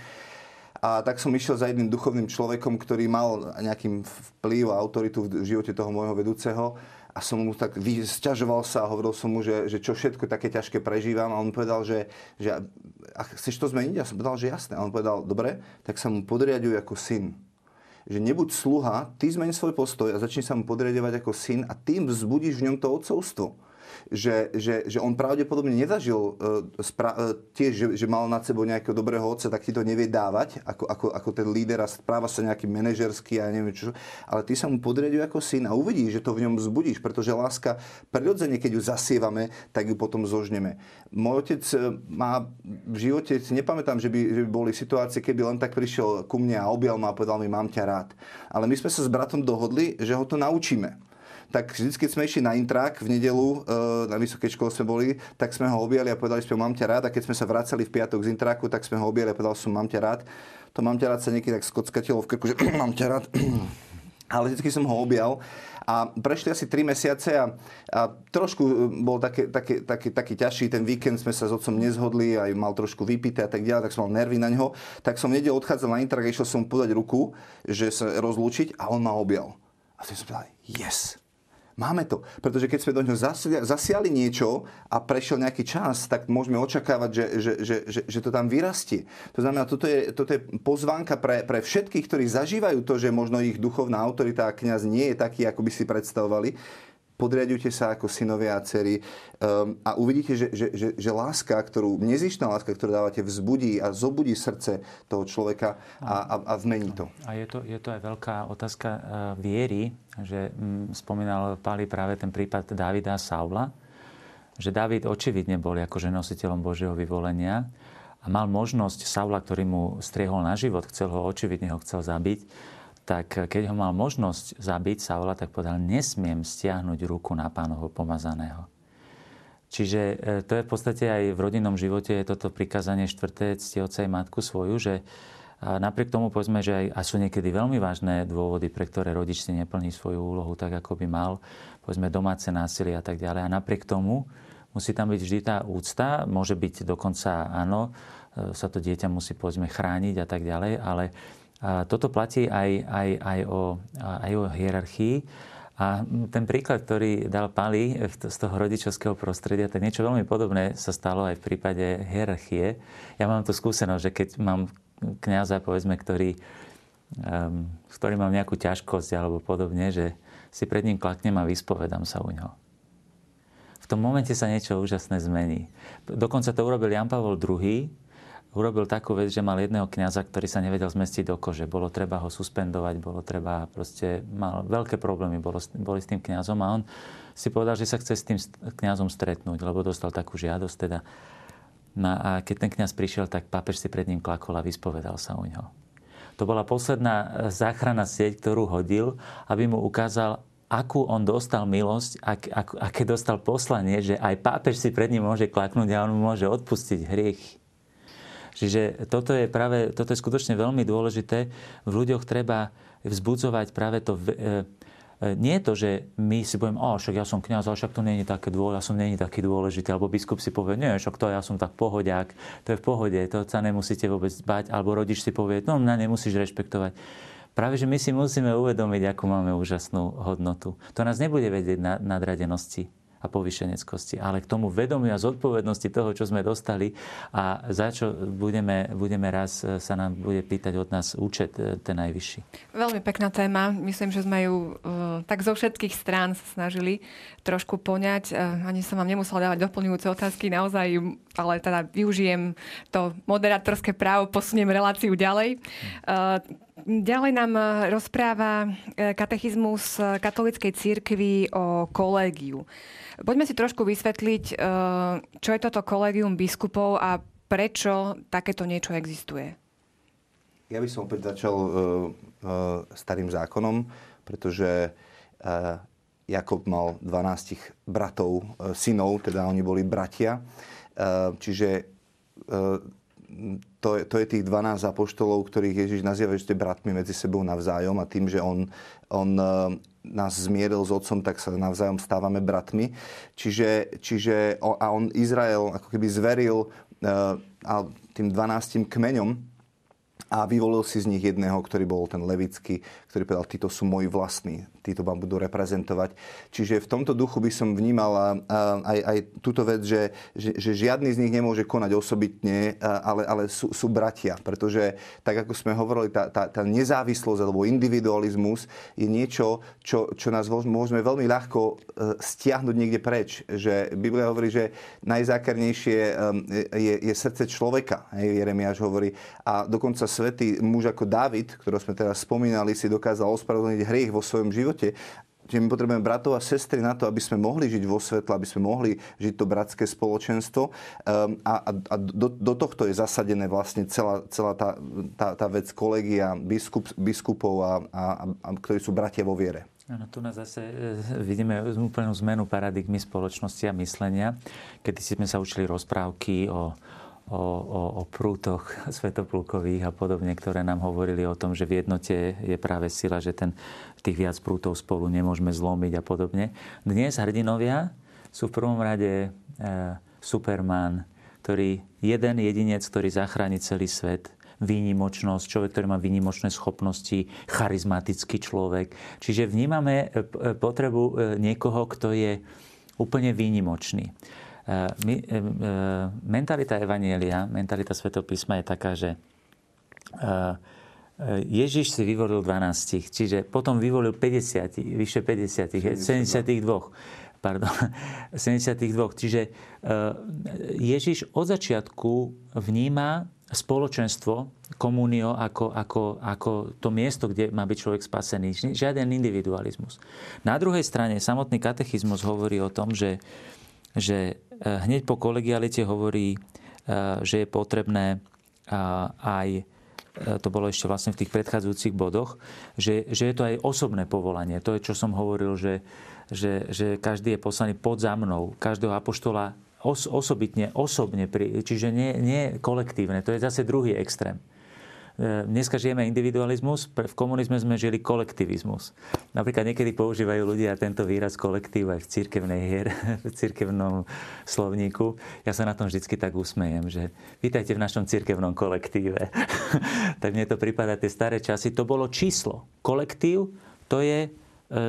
A tak som išiel za jedným duchovným človekom, ktorý mal nejakým vplyv a autoritu v živote toho môjho vedúceho. A som mu tak sťažoval sa a hovoril som mu, že, že čo všetko také ťažké prežívam. A on povedal, že, že a chceš to zmeniť? Ja som povedal, že jasné. A on povedal, dobre, tak sa mu podriaduj ako syn že nebuď sluha, ty zmeni svoj postoj a začni sa mu podriadovať ako syn a tým vzbudíš v ňom to odcovstvo že, že, že on pravdepodobne nezažil uh, spra- uh, tiež, že, že mal nad sebou nejakého dobrého otca, tak ti to nevie dávať, ako, ako, ako ten líder a správa sa nejaký manažerský a neviem čo, ale ty sa mu podriaduje ako syn a uvidíš, že to v ňom vzbudíš, pretože láska prirodzene, keď ju zasievame, tak ju potom zožneme. Môj otec e, má v živote, nepamätám, že by, že by boli situácie, keby len tak prišiel ku mne a objal ma a povedal mi, mám ťa rád. Ale my sme sa s bratom dohodli, že ho to naučíme tak vždy, keď sme išli na intrak v nedelu, eh, na vysokej škole sme boli, tak sme ho objali a povedali sme, mám ťa rád. A keď sme sa vracali v piatok z intraku, tak sme ho objali a povedal som, mám ťa rád. To mám ťa rád sa niekedy tak skockatilo v krku, že (clears throat) mám ťa rád. (clears throat) Ale vždy som ho objal a prešli asi 3 mesiace a, a trošku eh, bol také, také, také, taký ťažší ten víkend, sme sa s otcom nezhodli, aj mal trošku vypité a tak ďalej, tak som mal nervy na ňo. Tak som nedel odchádzal na intrak a išiel som podať ruku, že sa rozlúčiť a on ma objal. A som povedal, yes, Máme to. Pretože keď sme do ňoho zasiali niečo a prešiel nejaký čas, tak môžeme očakávať, že, že, že, že, že to tam vyrastie. To znamená, toto je, toto je pozvánka pre, pre všetkých, ktorí zažívajú to, že možno ich duchovná autorita a kniaz nie je taký, ako by si predstavovali podriadujte sa ako synovia a dcery um, a uvidíte, že, že, že, že láska, ktorú, nezištná láska, ktorú dávate, vzbudí a zobudí srdce toho človeka a, a, a zmení to. A je to, je to aj veľká otázka uh, viery, že mm, spomínal Páli práve ten prípad Davida a Saula, že David očividne bol akože nositeľom Božieho vyvolenia a mal možnosť Saula, ktorý mu striehol na život, chcel ho, očividne ho chcel zabiť, tak keď ho mal možnosť zabiť Saula, tak povedal, nesmiem stiahnuť ruku na pánovo pomazaného. Čiže e, to je v podstate aj v rodinnom živote je toto prikázanie štvrté cti oca matku svoju, že napriek tomu povedzme, že aj, a sú niekedy veľmi vážne dôvody, pre ktoré rodič si neplní svoju úlohu tak, ako by mal, povedzme domáce násilie a tak ďalej. A napriek tomu musí tam byť vždy tá úcta, môže byť dokonca áno, e, sa to dieťa musí povedzme chrániť a tak ďalej, ale toto platí aj, aj, aj, o, aj o hierarchii. A ten príklad, ktorý dal Pali z toho rodičovského prostredia, tak niečo veľmi podobné sa stalo aj v prípade hierarchie. Ja mám tu skúsenosť, že keď mám kniaza, povedzme, ktorý, um, s ktorým mám nejakú ťažkosť alebo podobne, že si pred ním klaknem a vyspovedám sa u ňoho. V tom momente sa niečo úžasné zmení. Dokonca to urobil Jan Pavel II, urobil takú vec, že mal jedného kňaza, ktorý sa nevedel zmestiť do kože. Bolo treba ho suspendovať, bolo treba, proste mal veľké problémy boli s tým kňazom a on si povedal, že sa chce s tým kňazom stretnúť, lebo dostal takú žiadosť teda. No a keď ten kňaz prišiel, tak pápež si pred ním klakol a vyspovedal sa u neho. To bola posledná záchrana sieť, ktorú hodil, aby mu ukázal, akú on dostal milosť, ak, ak, aké dostal poslanie, že aj pápež si pred ním môže klaknúť a on mu môže odpustiť hriechy. Čiže toto je práve, toto je skutočne veľmi dôležité. V ľuďoch treba vzbudzovať práve to, e, e, nie je to, že my si povieme, oh, však ja som kniaz, ale však to nie je také dôležité, ja som je taký dôležitý, alebo biskup si povie, nie, však to ja som tak pohodiak, to je v pohode, to sa nemusíte vôbec bať, alebo rodič si povie, no mňa nemusíš rešpektovať. Práve, že my si musíme uvedomiť, akú máme úžasnú hodnotu. To nás nebude vedieť na nadradenosti a povyšeneckosti, ale k tomu vedomiu a zodpovednosti toho, čo sme dostali a za čo budeme, budeme raz e, sa nám bude pýtať od nás účet e, ten najvyšší. Veľmi pekná téma. Myslím, že sme ju uh, tak zo všetkých strán sa snažili trošku poňať. Uh, ani som vám nemusela dávať doplňujúce otázky, naozaj, ale teda využijem to moderátorské právo, posuniem reláciu ďalej. Uh, Ďalej nám rozpráva katechizmus katolíckej církvy o kolégiu. Poďme si trošku vysvetliť, eh, čo je toto kolegium biskupov a prečo takéto niečo existuje. Ja by som opäť začal starým zákonom, pretože uh, Jakob mal 12 bratov, synov, teda oni boli bratia. Čiže to, je, to je tých 12 apoštolov, ktorých Ježiš nazýva ešte bratmi medzi sebou navzájom a tým, že on, on nás zmieril s otcom, tak sa navzájom stávame bratmi. Čiže, čiže a on Izrael ako keby zveril uh, tým 12 kmeňom, a vyvolil si z nich jedného, ktorý bol ten levický, ktorý povedal, títo sú moji vlastní, títo vám budú reprezentovať. Čiže v tomto duchu by som vnímal aj, aj túto vec, že, že, že žiadny z nich nemôže konať osobitne, ale, ale sú, sú bratia. Pretože, tak ako sme hovorili, tá, tá, tá nezávislosť alebo individualizmus je niečo, čo, čo nás môžeme veľmi ľahko e, stiahnuť niekde preč. Že Biblia hovorí, že najzákernejšie e, je, je srdce človeka. Jeremiáš hovorí. A dokonca svetý muž ako David, ktorého sme teraz spomínali, si dokázal ospravedlniť hriech vo svojom živote Čiže my potrebujeme bratov a sestry na to, aby sme mohli žiť vo svetle, aby sme mohli žiť to bratské spoločenstvo. Um, a, a do, do tohto je zasadené vlastne celá, celá tá, tá, tá vec kolegia biskup, biskupov, a, a, a, ktorí sú bratia vo viere. Áno, tu nás zase e, vidíme úplnú zmenu paradigmy spoločnosti a myslenia. Kedy si sme sa učili rozprávky o o, o, o prútoch (laughs) svetopulkových a podobne, ktoré nám hovorili o tom, že v jednote je práve sila, že ten, tých viac prútov spolu nemôžeme zlomiť a podobne. Dnes hrdinovia sú v prvom rade e, Superman, ktorý jeden jedinec, ktorý zachráni celý svet, výnimočnosť, človek, ktorý má výnimočné schopnosti, charizmatický človek. Čiže vnímame e, potrebu e, niekoho, kto je úplne výnimočný. Eh, my, eh, eh, mentalita Evanielia, mentalita Svetopísma je taká, že Ježiš si vyvolil 12, čiže potom vyvolil 50, vyše 50, 72. Pardon, (laughs) 72. Čiže Ježiš od začiatku vníma spoločenstvo, komunio ako, ako, ako to miesto, kde má byť človek spasený. Žiaden individualizmus. Na druhej strane samotný katechizmus hovorí o tom, že že hneď po kolegialite hovorí, eh, že je potrebné eh, aj to bolo ešte vlastne v tých predchádzajúcich bodoch, že, že je to aj osobné povolanie. To je, čo som hovoril, že, že, že každý je poslaný pod za mnou. Každého apoštola os, osobitne, osobne, čiže nie, nie kolektívne. To je zase druhý extrém. E, dneska žijeme individualizmus, v komunizme sme žili kolektivizmus. Napríklad niekedy používajú ľudia tento výraz kolektív aj v cirkevnej hier, (laughs) v cirkevnom slovníku. Ja sa na tom vždycky tak usmejem, že vítajte v našom cirkevnom kolektíve. (laughs) tak mne to prípada tie staré časy. To bolo číslo. Kolektív to je e,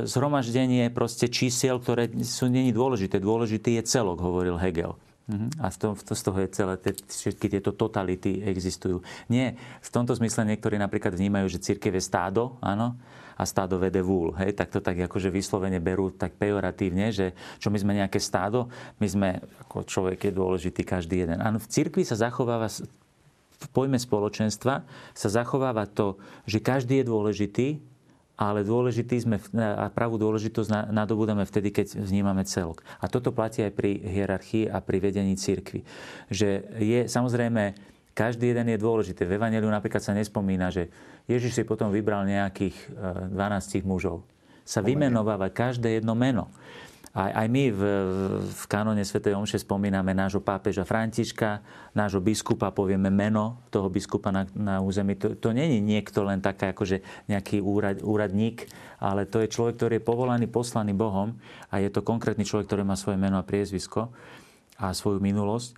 zhromaždenie proste čísiel, ktoré sú není dôležité. Dôležitý je celok, hovoril Hegel. Mhm. A z toho, z toho je celé, všetky tieto totality existujú. Nie, v tomto zmysle niektorí napríklad vnímajú, že církev je stádo, áno, a stádo vede vúl. Hej, tak to tak akože vyslovene berú tak pejoratívne, že čo my sme nejaké stádo, my sme, ako človek je dôležitý každý jeden. Áno, v cirkvi sa zachováva v pojme spoločenstva sa zachováva to, že každý je dôležitý, ale dôležitý sme a pravú dôležitosť nadobúdame vtedy, keď vnímame celok. A toto platí aj pri hierarchii a pri vedení cirkvi. Že je samozrejme, každý jeden je dôležitý. V Evangeliu napríklad sa nespomína, že Ježiš si potom vybral nejakých 12 e, mužov. Sa vymenováva každé jedno meno. Aj, aj my v, v kanóne Sv. Omše spomíname nášho pápeža Františka, nášho biskupa, povieme meno toho biskupa na, na území. To, to je niekto len taká akože nejaký úrad, úradník, ale to je človek, ktorý je povolaný, poslaný Bohom a je to konkrétny človek, ktorý má svoje meno a priezvisko a svoju minulosť.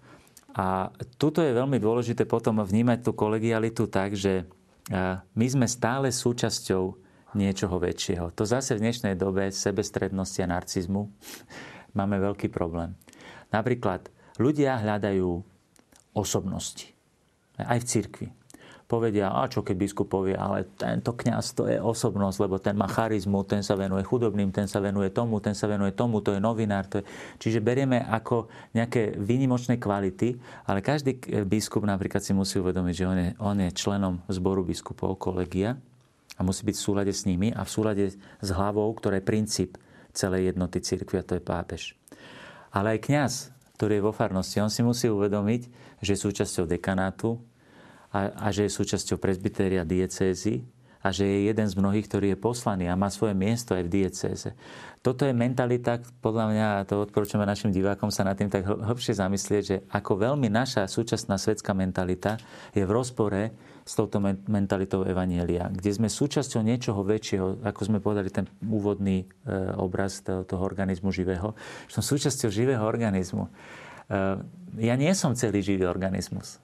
A tuto je veľmi dôležité potom vnímať tú kolegialitu tak, že my sme stále súčasťou niečoho väčšieho. To zase v dnešnej dobe sebestrednosti a narcizmu (laughs) máme veľký problém. Napríklad ľudia hľadajú osobnosti. Aj v cirkvi povedia, a čo keď biskup povie, ale tento kňaz to je osobnosť, lebo ten má charizmu, ten sa venuje chudobným, ten sa venuje tomu, ten sa venuje tomu, to je novinár. To je... Čiže berieme ako nejaké výnimočné kvality, ale každý biskup napríklad si musí uvedomiť, že on je, on je členom zboru biskupov, kolegia musí byť v súlade s nimi a v súlade s hlavou, ktorá je princíp celej jednoty cirkvi a to je pápež. Ale aj kňaz, ktorý je vo farnosti, on si musí uvedomiť, že je súčasťou dekanátu, a, a že je súčasťou presbytéria diecézy a že je jeden z mnohých, ktorý je poslaný a má svoje miesto aj v diecéze. Toto je mentalita, podľa mňa, a to odporúčame našim divákom sa nad tým tak hlbšie zamyslieť, že ako veľmi naša súčasná svetská mentalita je v rozpore s touto mentalitou Evanielia, kde sme súčasťou niečoho väčšieho, ako sme povedali ten úvodný e, obraz toho, organizmu živého, že som súčasťou živého organizmu. E, ja nie som celý živý organizmus. (laughs)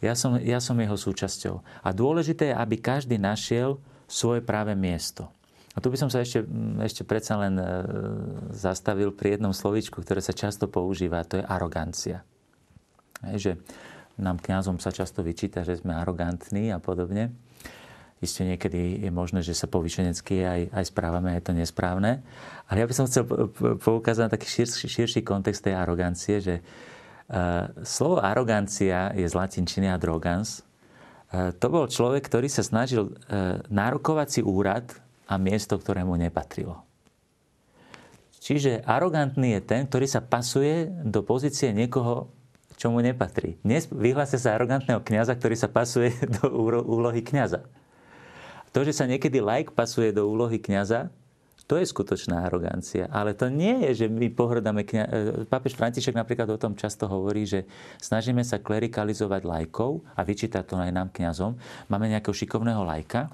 Ja som, ja som jeho súčasťou. A dôležité je, aby každý našiel svoje práve miesto. A tu by som sa ešte, mm, ešte predsa len e, zastavil pri jednom slovičku, ktoré sa často používa, to je arogancia. Hej, že nám kňazom sa často vyčíta, že sme arogantní a podobne. Isté niekedy je možné, že sa povyšenecky aj, aj správame, je to nesprávne. Ale ja by som chcel poukázať na taký širší, širší kontext tej arogancie, že Eh, slovo arogancia je z latinčiny adrogans. Eh, to bol človek, ktorý sa snažil eh, nárokovať si úrad a miesto, ktoré mu nepatrilo. Čiže arogantný je ten, ktorý sa pasuje do pozície niekoho, čo mu nepatrí. Dnes vyhlásia sa arogantného kňaza, ktorý sa pasuje (laughs) do úlohy kňaza. To, že sa niekedy like pasuje do úlohy kňaza, to je skutočná arogancia. Ale to nie je, že my pohrdáme... Kňa... E, pápež František napríklad o tom často hovorí, že snažíme sa klerikalizovať lajkov a vyčítať to aj nám kňazom. Máme nejakého šikovného lajka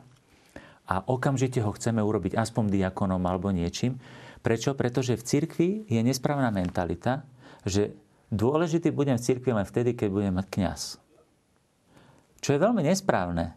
a okamžite ho chceme urobiť aspoň diakonom alebo niečím. Prečo? Pretože v cirkvi je nesprávna mentalita, že dôležitý budem v cirkvi len vtedy, keď budem mať kňaz. Čo je veľmi nesprávne,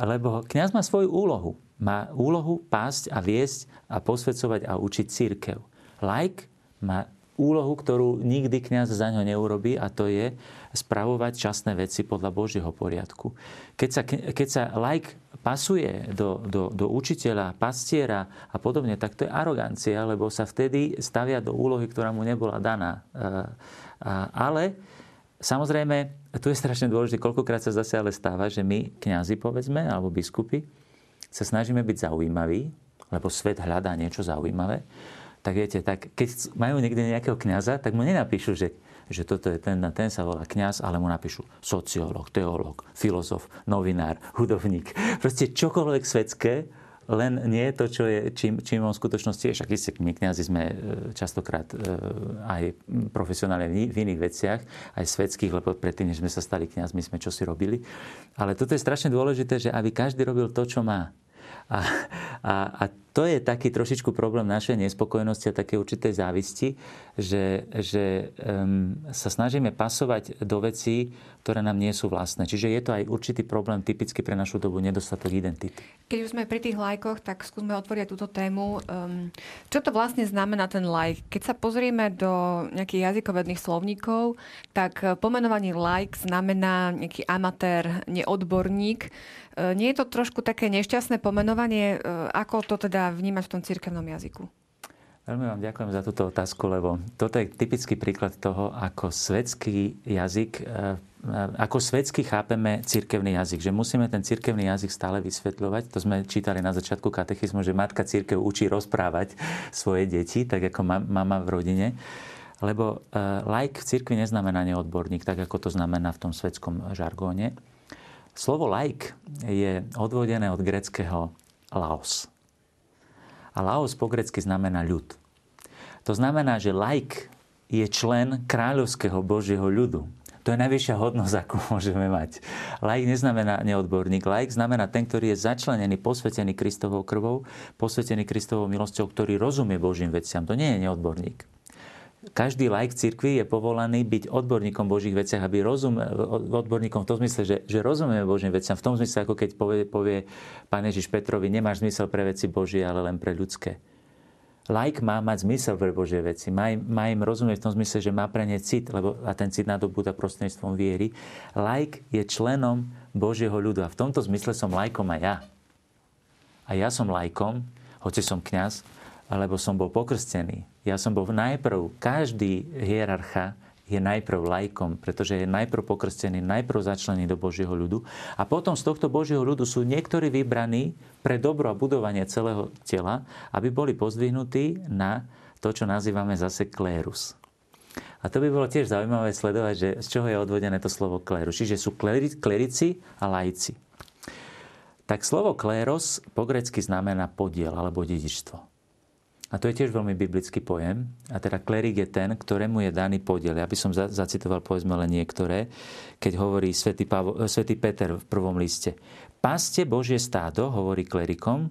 lebo kňaz má svoju úlohu má úlohu pásť a viesť a posvedcovať a učiť církev. Like má úlohu, ktorú nikdy kňaz za ňo neurobí a to je spravovať časné veci podľa Božieho poriadku. Keď sa, keď sa like pasuje do, do, do učiteľa, pastiera a podobne, tak to je arogancia, lebo sa vtedy stavia do úlohy, ktorá mu nebola daná. Ale samozrejme, tu je strašne dôležité, koľkokrát sa zase ale stáva, že my, kňazi povedzme, alebo biskupy, sa snažíme byť zaujímaví, lebo svet hľadá niečo zaujímavé, tak viete, tak keď majú niekde nejakého kňaza, tak mu nenapíšu, že, že toto je ten, ten sa volá kňaz, ale mu napíšu sociológ, teológ, filozof, novinár, hudobník. Proste čokoľvek svetské, len nie je to, čo je, čím, čím on v skutočnosti je. Však isté, my kniazy sme e, častokrát e, aj profesionálne v iných veciach, aj svetských, lebo predtým, než sme sa stali kniazmi, sme čo si robili. Ale toto je strašne dôležité, že aby každý robil to, čo má. A, a, a to je taký trošičku problém našej nespokojnosti a také určitej závisti, že, že um, sa snažíme pasovať do vecí, ktoré nám nie sú vlastné. Čiže je to aj určitý problém typicky pre našu dobu, nedostatok identity. Keď už sme pri tých lajkoch, tak skúsme otvoriť túto tému. Um, čo to vlastne znamená ten like? Keď sa pozrieme do nejakých jazykovedných slovníkov, tak pomenovanie like znamená nejaký amatér, neodborník. E, nie je to trošku také nešťastné pomenovanie? E, ako to teda vnímať v tom cirkevnom jazyku? Veľmi vám ďakujem za túto otázku, lebo toto je typický príklad toho, ako svetský jazyk, e, ako svetsky chápeme cirkevný jazyk, že musíme ten cirkevný jazyk stále vysvetľovať. To sme čítali na začiatku katechizmu, že matka cirkev učí rozprávať (laughs) svoje deti, tak ako mama v rodine. Lebo like v cirkvi neznamená neodborník, tak ako to znamená v tom svetskom žargóne. Slovo laik je odvodené od greckého laos. A laos po grecky znamená ľud. To znamená, že laik je člen kráľovského Božieho ľudu. To je najvyššia hodnosť, akú (laughs) môžeme mať. Laik neznamená neodborník. Laik znamená ten, ktorý je začlenený, posvetený Kristovou krvou, posvetený Kristovou milosťou, ktorý rozumie Božím veciam. To nie je neodborník každý laik cirkvi je povolaný byť odborníkom Božích veciach, aby rozum, odborníkom v tom zmysle, že, že rozumieme Božím veciam, v tom zmysle, ako keď povie, povie pán Ježiš Petrovi, nemáš zmysel pre veci Božie, ale len pre ľudské. Laik má mať zmysel pre Božie veci, má im, má im rozumieť v tom zmysle, že má pre ne cit, lebo a ten cit nadobúda prostredníctvom viery. Laik je členom Božieho ľudu a v tomto zmysle som lajkom aj ja. A ja som lajkom, hoci som kňaz, alebo som bol pokrstený. Ja som bol najprv, každý hierarcha je najprv lajkom, pretože je najprv pokrstený, najprv začlený do Božieho ľudu. A potom z tohto Božieho ľudu sú niektorí vybraní pre dobro a budovanie celého tela, aby boli pozdvihnutí na to, čo nazývame zase klérus. A to by bolo tiež zaujímavé sledovať, že z čoho je odvodené to slovo klérus. Čiže sú klerici a lajci. Tak slovo kléros po grecky znamená podiel alebo dedičstvo. A to je tiež veľmi biblický pojem. A teda klerik je ten, ktorému je daný podiel. Ja by som zacitoval povedzme len niektoré, keď hovorí svätý, Pavo, svätý Peter v prvom liste. Paste Božie stádo, hovorí klerikom,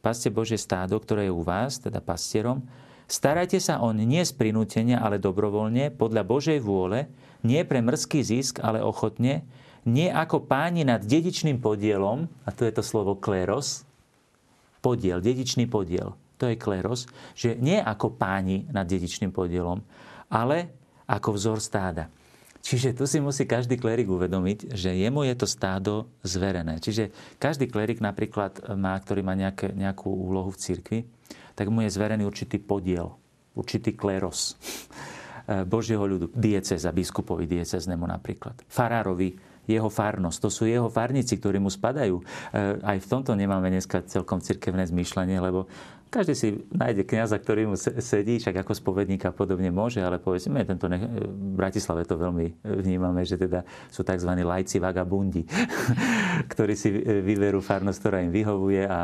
paste Božie stádo, ktoré je u vás, teda pastierom, starajte sa on nie z prinútenia, ale dobrovoľne, podľa Božej vôle, nie pre mrzký zisk, ale ochotne, nie ako páni nad dedičným podielom, a to je to slovo kleros, podiel, dedičný podiel to je kleros, že nie ako páni nad dedičným podielom, ale ako vzor stáda. Čiže tu si musí každý klerik uvedomiť, že jemu je to stádo zverené. Čiže každý klerik napríklad má, ktorý má nejaké, nejakú úlohu v cirkvi, tak mu je zverený určitý podiel, určitý kleros (laughs) Božieho ľudu, dieceza, biskupovi dieceznému napríklad, farárovi, jeho farnosť. To sú jeho farníci, ktorí mu spadajú. E, aj v tomto nemáme dneska celkom cirkevné zmýšľanie, lebo každý si nájde kniaza, ktorý mu sedí, však ako spovedníka podobne môže, ale povedzme, tento ne... v Bratislave to veľmi vnímame, že teda sú tzv. lajci vagabundi, (laughs) ktorí si vyberú farnosť, ktorá im vyhovuje a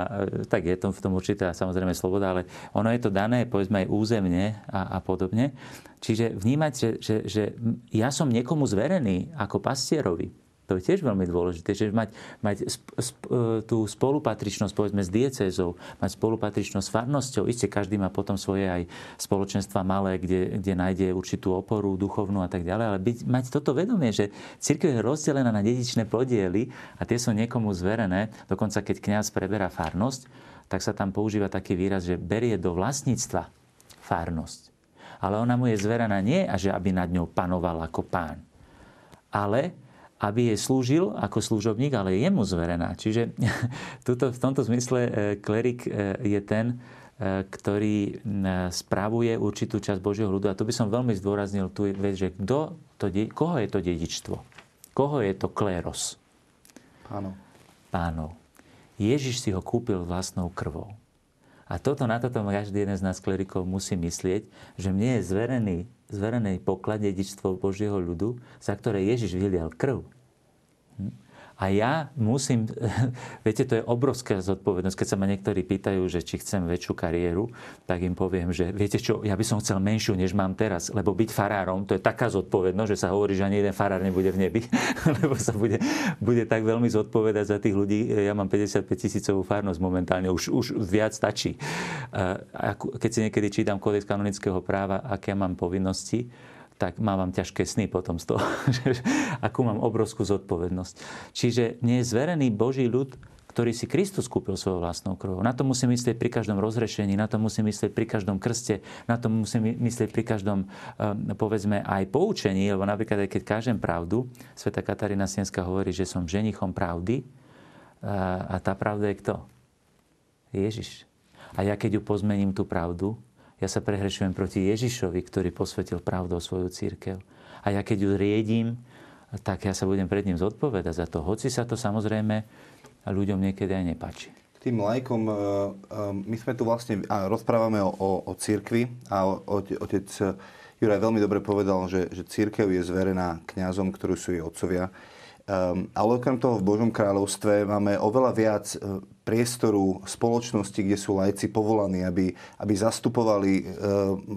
tak je to v tom určitá samozrejme sloboda, ale ono je to dané povedzme aj územne a, a podobne. Čiže vnímať, že, že, že ja som niekomu zverený ako pastierovi, to je tiež veľmi dôležité, že mať, mať sp, sp, e, tú spolupatričnosť povedzme s diecézou, mať spolupatričnosť s farnosťou. Isté, každý má potom svoje aj spoločenstva malé, kde, kde nájde určitú oporu duchovnú a tak ďalej, ale byť, mať toto vedomie, že církev je rozdelená na dedičné podiely a tie sú niekomu zverené. Dokonca keď kňaz preberá farnosť, tak sa tam používa taký výraz, že berie do vlastníctva farnosť. Ale ona mu je zverená nie, že aby nad ňou panoval ako pán, ale aby jej slúžil ako služobník, ale je jemu zverená. Čiže (laughs) tuto, v tomto zmysle e, klerik e, je ten, e, ktorý spravuje určitú časť Božieho ľudu. A tu by som veľmi zdôraznil tu vec, že kto to, koho je to dedičstvo? Koho je to kléros? Pánov. Pánov. Ježiš si ho kúpil vlastnou krvou. A toto na toto každý jeden z nás klerikov musí myslieť, že mne je zverený, zverený poklad dedičstvo Božieho ľudu, za ktoré Ježiš vylial krv. A ja musím, (laughs) viete, to je obrovská zodpovednosť. Keď sa ma niektorí pýtajú, že či chcem väčšiu kariéru, tak im poviem, že viete čo, ja by som chcel menšiu, než mám teraz. Lebo byť farárom, to je taká zodpovednosť, že sa hovorí, že ani jeden farár nebude v nebi. (laughs) lebo sa bude, bude tak veľmi zodpovedať za tých ľudí. Ja mám 55 tisícovú farnosť momentálne, už, už viac stačí. Keď si niekedy čítam kódex kanonického práva, aké mám povinnosti, tak mávam ťažké sny potom z toho, (laughs) akú mám obrovskú zodpovednosť. Čiže nie je zverený Boží ľud, ktorý si Kristus kúpil svojou vlastnou krvou. Na to musím myslieť pri každom rozrešení, na to musím myslieť pri každom krste, na to musím myslieť pri každom, ehm, povedzme, aj poučení, lebo napríklad aj keď kážem pravdu, sveta Katarína Sienska hovorí, že som ženichom pravdy a tá pravda je kto? Ježiš. A ja keď ju pozmením tú pravdu, ja sa prehrešujem proti Ježišovi, ktorý posvetil pravdou svoju církev. A ja keď ju riedím, tak ja sa budem pred ním zodpovedať za to. Hoci sa to samozrejme ľuďom niekedy aj nepáči. Tým lajkom, e, e, my sme tu vlastne, a rozprávame o, o, o církvi a otec Juraj veľmi dobre povedal, že, že církev je zverená kňazom, ktorí sú jej otcovia. Um, ale okrem toho v Božom kráľovstve máme oveľa viac priestoru spoločnosti, kde sú lajci povolaní, aby, aby zastupovali e,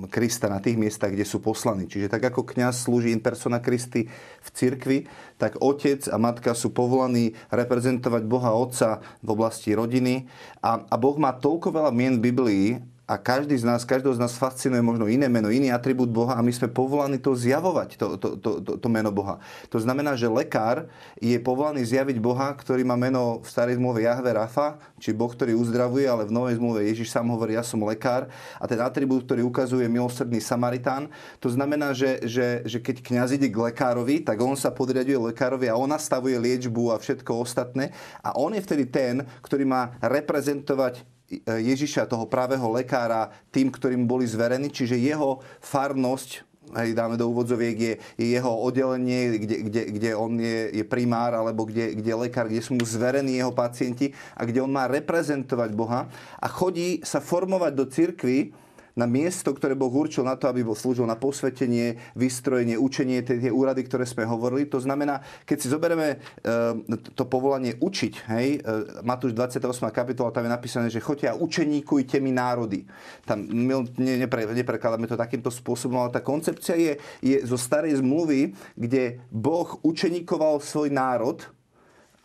Krista na tých miestach, kde sú poslaní. Čiže tak ako kňaz slúži in persona Christi v cirkvi, tak otec a matka sú povolaní reprezentovať Boha Otca v oblasti rodiny. A, a Boh má toľko veľa mien v Biblii, a každý z nás, každého z nás fascinuje možno iné meno, iný atribút Boha a my sme povolaní to zjavovať, to, to, to, to, to meno Boha. To znamená, že lekár je povolaný zjaviť Boha, ktorý má meno v starej zmluve Jahve Rafa, či Boh, ktorý uzdravuje, ale v novej zmluve Ježiš sám hovorí, ja som lekár. A ten atribút, ktorý ukazuje milosrdný Samaritán, to znamená, že, že, že keď kňaz ide k lekárovi, tak on sa podriaduje lekárovi a on nastavuje liečbu a všetko ostatné. A on je vtedy ten, ktorý má reprezentovať Ježiša, toho pravého lekára, tým, ktorým boli zverení, čiže jeho farnosť hej, dáme do úvodzoviek, je, je jeho oddelenie, kde, kde, kde on je, je primár, alebo kde, kde je lekár, kde sú mu zverení jeho pacienti a kde on má reprezentovať Boha a chodí sa formovať do cirkvy, na miesto, ktoré Boh určil na to, aby bol slúžil na posvetenie, vystrojenie, učenie, tie, tie úrady, ktoré sme hovorili. To znamená, keď si zoberieme e, to povolanie učiť, hej, e, Matúš 28. kapitola, tam je napísané, že choďte a učeníkujte mi národy. Tam my ne, nepre, neprekladáme to takýmto spôsobom, ale tá koncepcia je, je zo starej zmluvy, kde Boh učeníkoval svoj národ,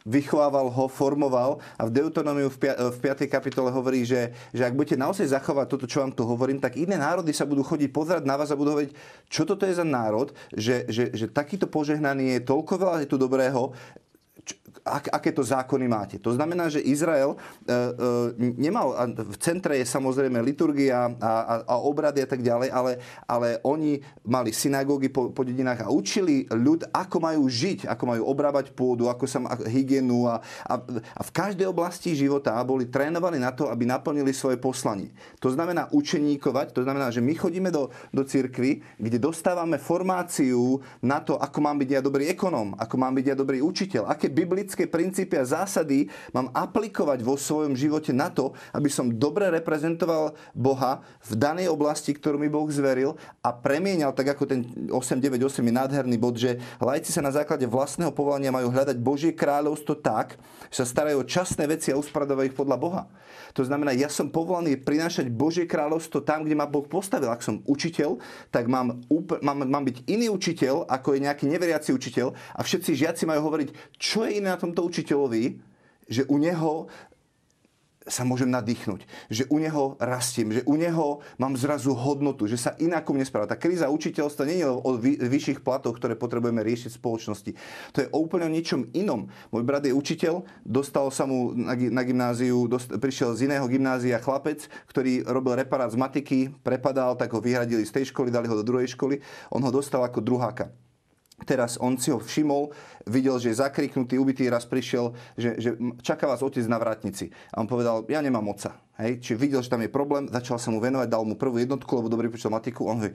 vychovával ho, formoval a v Deutonomiu v 5. kapitole hovorí, že, že ak budete naozaj zachovať toto, čo vám tu hovorím, tak iné národy sa budú chodiť pozerať na vás a budú hovoriť, čo toto je za národ, že, že, že takýto požehnaný je, toľko veľa je tu dobrého, ak, aké to zákony máte. To znamená, že Izrael e, e, nemal, v centre je samozrejme liturgia a, a, a obrady a tak ďalej, ale, ale oni mali synagógy po, po dedinách a učili ľud, ako majú žiť, ako majú obrábať pôdu, ako sa má hygienu a, a, a v každej oblasti života boli trénovaní na to, aby naplnili svoje poslanie. To znamená učeníkovať, to znamená, že my chodíme do, do cirkvy, kde dostávame formáciu na to, ako mám byť ja dobrý ekonóm, ako mám byť ja dobrý učiteľ, aké biblické princípy a zásady mám aplikovať vo svojom živote na to, aby som dobre reprezentoval Boha v danej oblasti, ktorú mi Boh zveril a premienial, tak ako ten 898 je nádherný bod, že lajci sa na základe vlastného povolania majú hľadať Božie kráľovstvo tak, že sa starajú o časné veci a uspradovajú ich podľa Boha. To znamená, ja som povolaný prinášať Božie kráľovstvo tam, kde ma Boh postavil. Ak som učiteľ, tak mám, mám, mám byť iný učiteľ, ako je nejaký neveriaci učiteľ a všetci žiaci majú hovoriť, čo je iné na tomto učiteľovi, že u neho sa môžem nadýchnuť, že u neho rastiem, že u neho mám zrazu hodnotu, že sa inakom nespráva. Tá kríza učiteľstva nie je o vyšších platoch, ktoré potrebujeme riešiť v spoločnosti. To je o úplne niečom inom. Môj brat je učiteľ, dostal sa mu na gymnáziu, prišiel z iného gymnázia chlapec, ktorý robil reparát z matiky, prepadal, tak ho vyhradili z tej školy, dali ho do druhej školy. On ho dostal ako druháka. Teraz on si ho všimol, videl, že je zakriknutý, ubitý, raz prišiel, že, že čaká vás otec na vrátnici. A on povedal, ja nemám oca. Hej? Čiže videl, že tam je problém, začal sa mu venovať, dal mu prvú jednotku, lebo dobre počítal matiku. On hovorí,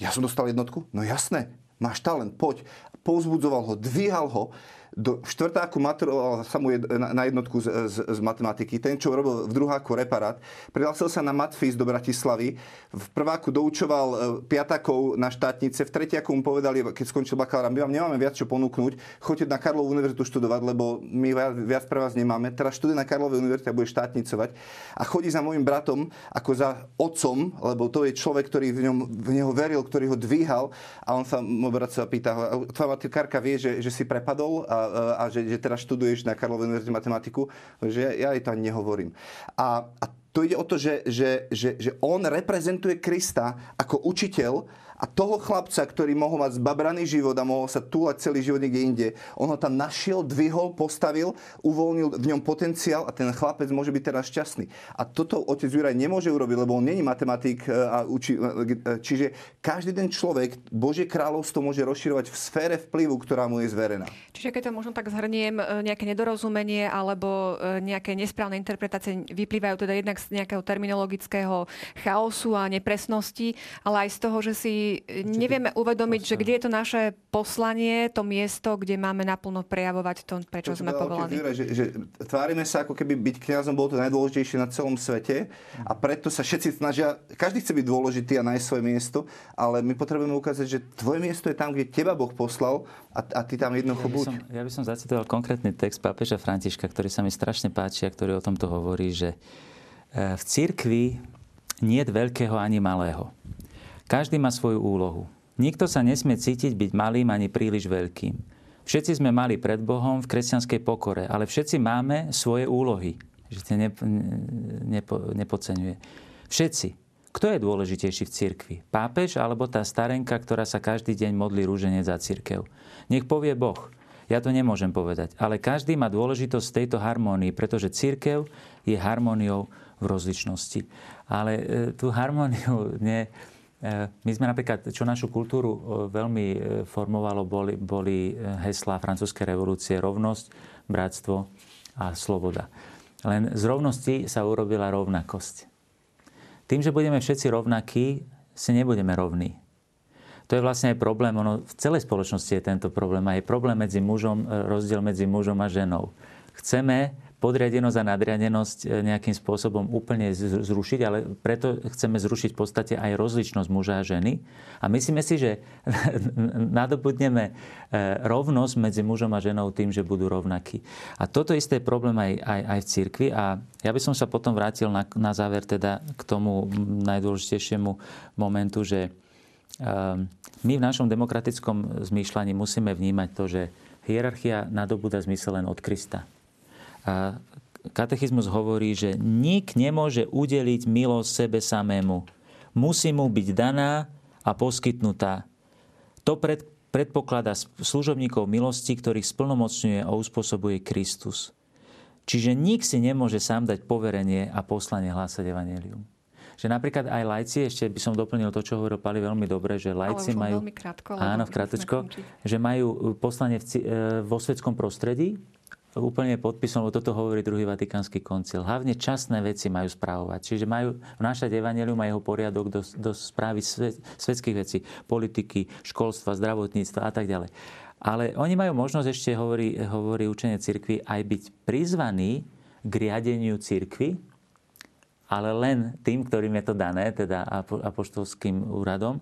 ja som dostal jednotku? No jasné, máš talent, poď. Pouzbudzoval ho, dvíhal ho do štvrtáku maturoval sa mu na jednotku z, z, z matematiky. Ten, čo robil v druháku reparát, prihlásil sa na Matfis do Bratislavy. V prváku doučoval e, piatakov na štátnice. V tretiaku mu povedali, keď skončil bakalára, my vám nemáme viac čo ponúknuť. Choďte na Karlovú univerzitu študovať, lebo my viac pre vás nemáme. Teraz študuje na Karlovej univerzite a bude štátnicovať. A chodí za môjim bratom ako za otcom, lebo to je človek, ktorý v, ňom, v neho veril, ktorý ho dvíhal. A on sa, môj brat sa pýta, tvoja matikárka vie, že, že si prepadol a a že, že teraz študuješ na Karlovej univerzite matematiku, že ja, jej to ani nehovorím. A, a to ide o to, že, že, že, že on reprezentuje Krista ako učiteľ, a toho chlapca, ktorý mohol mať zbabraný život a mohol sa túlať celý život niekde inde, on ho tam našiel, dvihol, postavil, uvoľnil v ňom potenciál a ten chlapec môže byť teraz šťastný. A toto otec Juraj nemôže urobiť, lebo on není matematik e, a učí, e, e, čiže každý ten človek Božie kráľovstvo môže rozširovať v sfére vplyvu, ktorá mu je zverená. Čiže keď to možno tak zhrniem, nejaké nedorozumenie alebo nejaké nesprávne interpretácie vyplývajú teda jednak z nejakého terminologického chaosu a nepresnosti, ale aj z toho, že si nevieme uvedomiť, že kde je to naše poslanie, to miesto, kde máme naplno prejavovať to, prečo to sme povolaní. Že, že tvárime sa, ako keby byť kňazom bolo to najdôležitejšie na celom svete a preto sa všetci snažia, každý chce byť dôležitý a nájsť svoje miesto, ale my potrebujeme ukázať, že tvoje miesto je tam, kde teba Boh poslal a, a ty tam jednoducho ja buď. Som, ja by som zacitoval konkrétny text pápeža Františka, ktorý sa mi strašne páči a ktorý o tomto hovorí, že e, v cirkvi nie je veľkého ani malého. Každý má svoju úlohu. Nikto sa nesmie cítiť byť malým ani príliš veľkým. Všetci sme mali pred Bohom v kresťanskej pokore, ale všetci máme svoje úlohy. Že to nepo, nepo, nepodceňuje. V Všetci. Kto je dôležitejší v cirkvi? Pápež alebo tá starenka, ktorá sa každý deň modlí rúženec za cirkev? Nech povie Boh. Ja to nemôžem povedať. Ale každý má dôležitosť tejto harmónii, pretože cirkev je harmóniou v rozličnosti. Ale e, tú harmóniu (laughs) ne, my sme napríklad, čo našu kultúru e, veľmi formovalo, boli, boli heslá francúzskej revolúcie rovnosť, bratstvo a sloboda. Len z rovnosti sa urobila rovnakosť. Tým, že budeme všetci rovnakí, si nebudeme rovní. To je vlastne aj problém, ono v celej spoločnosti je tento problém, aj problém medzi mužom, rozdiel medzi mužom a ženou. Chceme podriadenosť a nadriadenosť e, nejakým spôsobom úplne zrušiť, ale preto chceme zrušiť v podstate aj rozličnosť muža a ženy. A myslíme si, že (laughs) nadobudneme e, rovnosť medzi mužom a ženou tým, že budú rovnakí. A toto isté je problém aj, aj, aj v cirkvi. A ja by som sa potom vrátil na, na záver teda k tomu najdôležitejšiemu momentu, že um, my v našom demokratickom zmýšľaní musíme vnímať to, že hierarchia nadobúda zmysel len od Krista. A katechizmus hovorí, že nik nemôže udeliť milosť sebe samému. Musí mu byť daná a poskytnutá. To pred, predpokladá služobníkov milosti, ktorých splnomocňuje a uspôsobuje Kristus. Čiže nik si nemôže sám dať poverenie a poslanie hlásať evanelium. Že napríklad aj lajci, ešte by som doplnil to, čo hovoril Pali veľmi dobre, že lajci majú... krátko, áno, v krátko, že majú poslanie v, e, vo svetskom prostredí, úplne podpisom, lebo toto hovorí druhý Vatikánsky koncil. Hlavne časné veci majú správovať. Čiže majú vnášať evanelium a jeho poriadok do, do správy svet, svetských vecí, politiky, školstva, zdravotníctva a tak ďalej. Ale oni majú možnosť, ešte hovorí, hovorí učenie cirkvi, aj byť prizvaní k riadeniu cirkvi, ale len tým, ktorým je to dané, teda apoštolským úradom.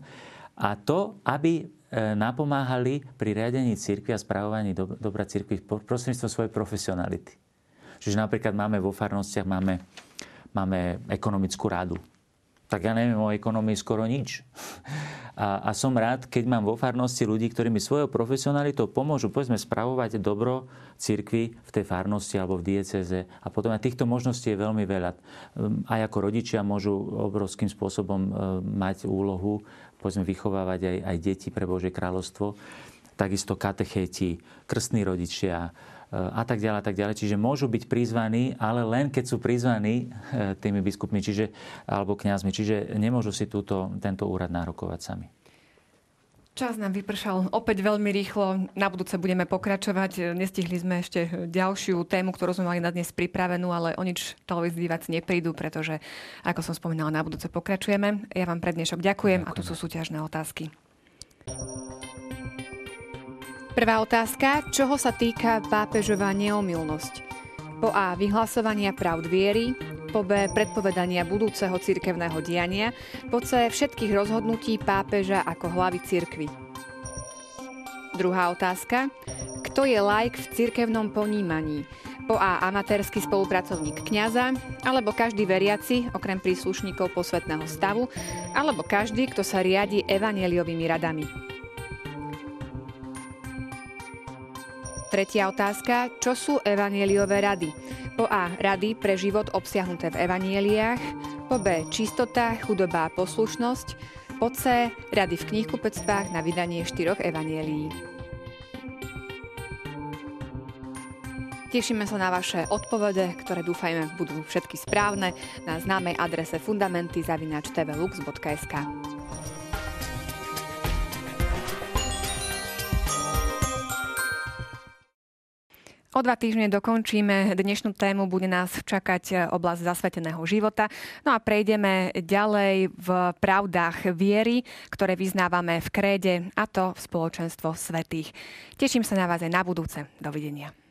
A to, aby napomáhali pri riadení cirkvi a správovaní dobra cirkvi prostredníctvom svojej profesionality. Čiže napríklad máme vo farnostiach máme, máme ekonomickú radu. Tak ja neviem o ekonomii skoro nič. A, a som rád, keď mám vo farnosti ľudí, ktorí mi svojou profesionalitou pomôžu, povedzme, spravovať dobro cirkvi v tej farnosti alebo v dieceze. A potom aj týchto možností je veľmi veľa. Aj ako rodičia môžu obrovským spôsobom e, mať úlohu povedzme, vychovávať aj, aj deti pre Božie kráľovstvo, takisto katechéti, krstní rodičia e, a tak ďalej, a tak ďalej. Čiže môžu byť prizvaní, ale len keď sú prizvaní e, tými biskupmi čiže, alebo kňazmi. Čiže nemôžu si túto, tento úrad nárokovať sami. Čas nám vypršal opäť veľmi rýchlo. Na budúce budeme pokračovať. Nestihli sme ešte ďalšiu tému, ktorú sme mali na dnes pripravenú, ale o nič televízii diváci neprídu, pretože, ako som spomínala, na budúce pokračujeme. Ja vám pre dnešok ďakujem, ďakujem. a tu sú súťažné otázky. Prvá otázka. Čoho sa týka pápežová neomilnosť? Po A. Vyhlasovania pravd viery, po B. predpovedania budúceho cirkevného diania, po C. všetkých rozhodnutí pápeža ako hlavy cirkvy. Druhá otázka. Kto je laik v cirkevnom ponímaní? Po A. Amatérsky spolupracovník kňaza, alebo každý veriaci, okrem príslušníkov posvetného stavu, alebo každý, kto sa riadi evanieliovými radami. Tretia otázka. Čo sú evanieliové rady? Po A. Rady pre život obsiahnuté v evanieliách. Po B. Čistota, chudoba a poslušnosť. Po C. Rady v knihkupectvách na vydanie štyroch evanielií. Tešíme sa na vaše odpovede, ktoré dúfajme budú všetky správne na známej adrese fundamenty O dva týždne dokončíme dnešnú tému, bude nás čakať e, oblasť zasveteného života. No a prejdeme ďalej v pravdách viery, ktoré vyznávame v kréde, a to v spoločenstvo svetých. Teším sa na vás aj na budúce. Dovidenia.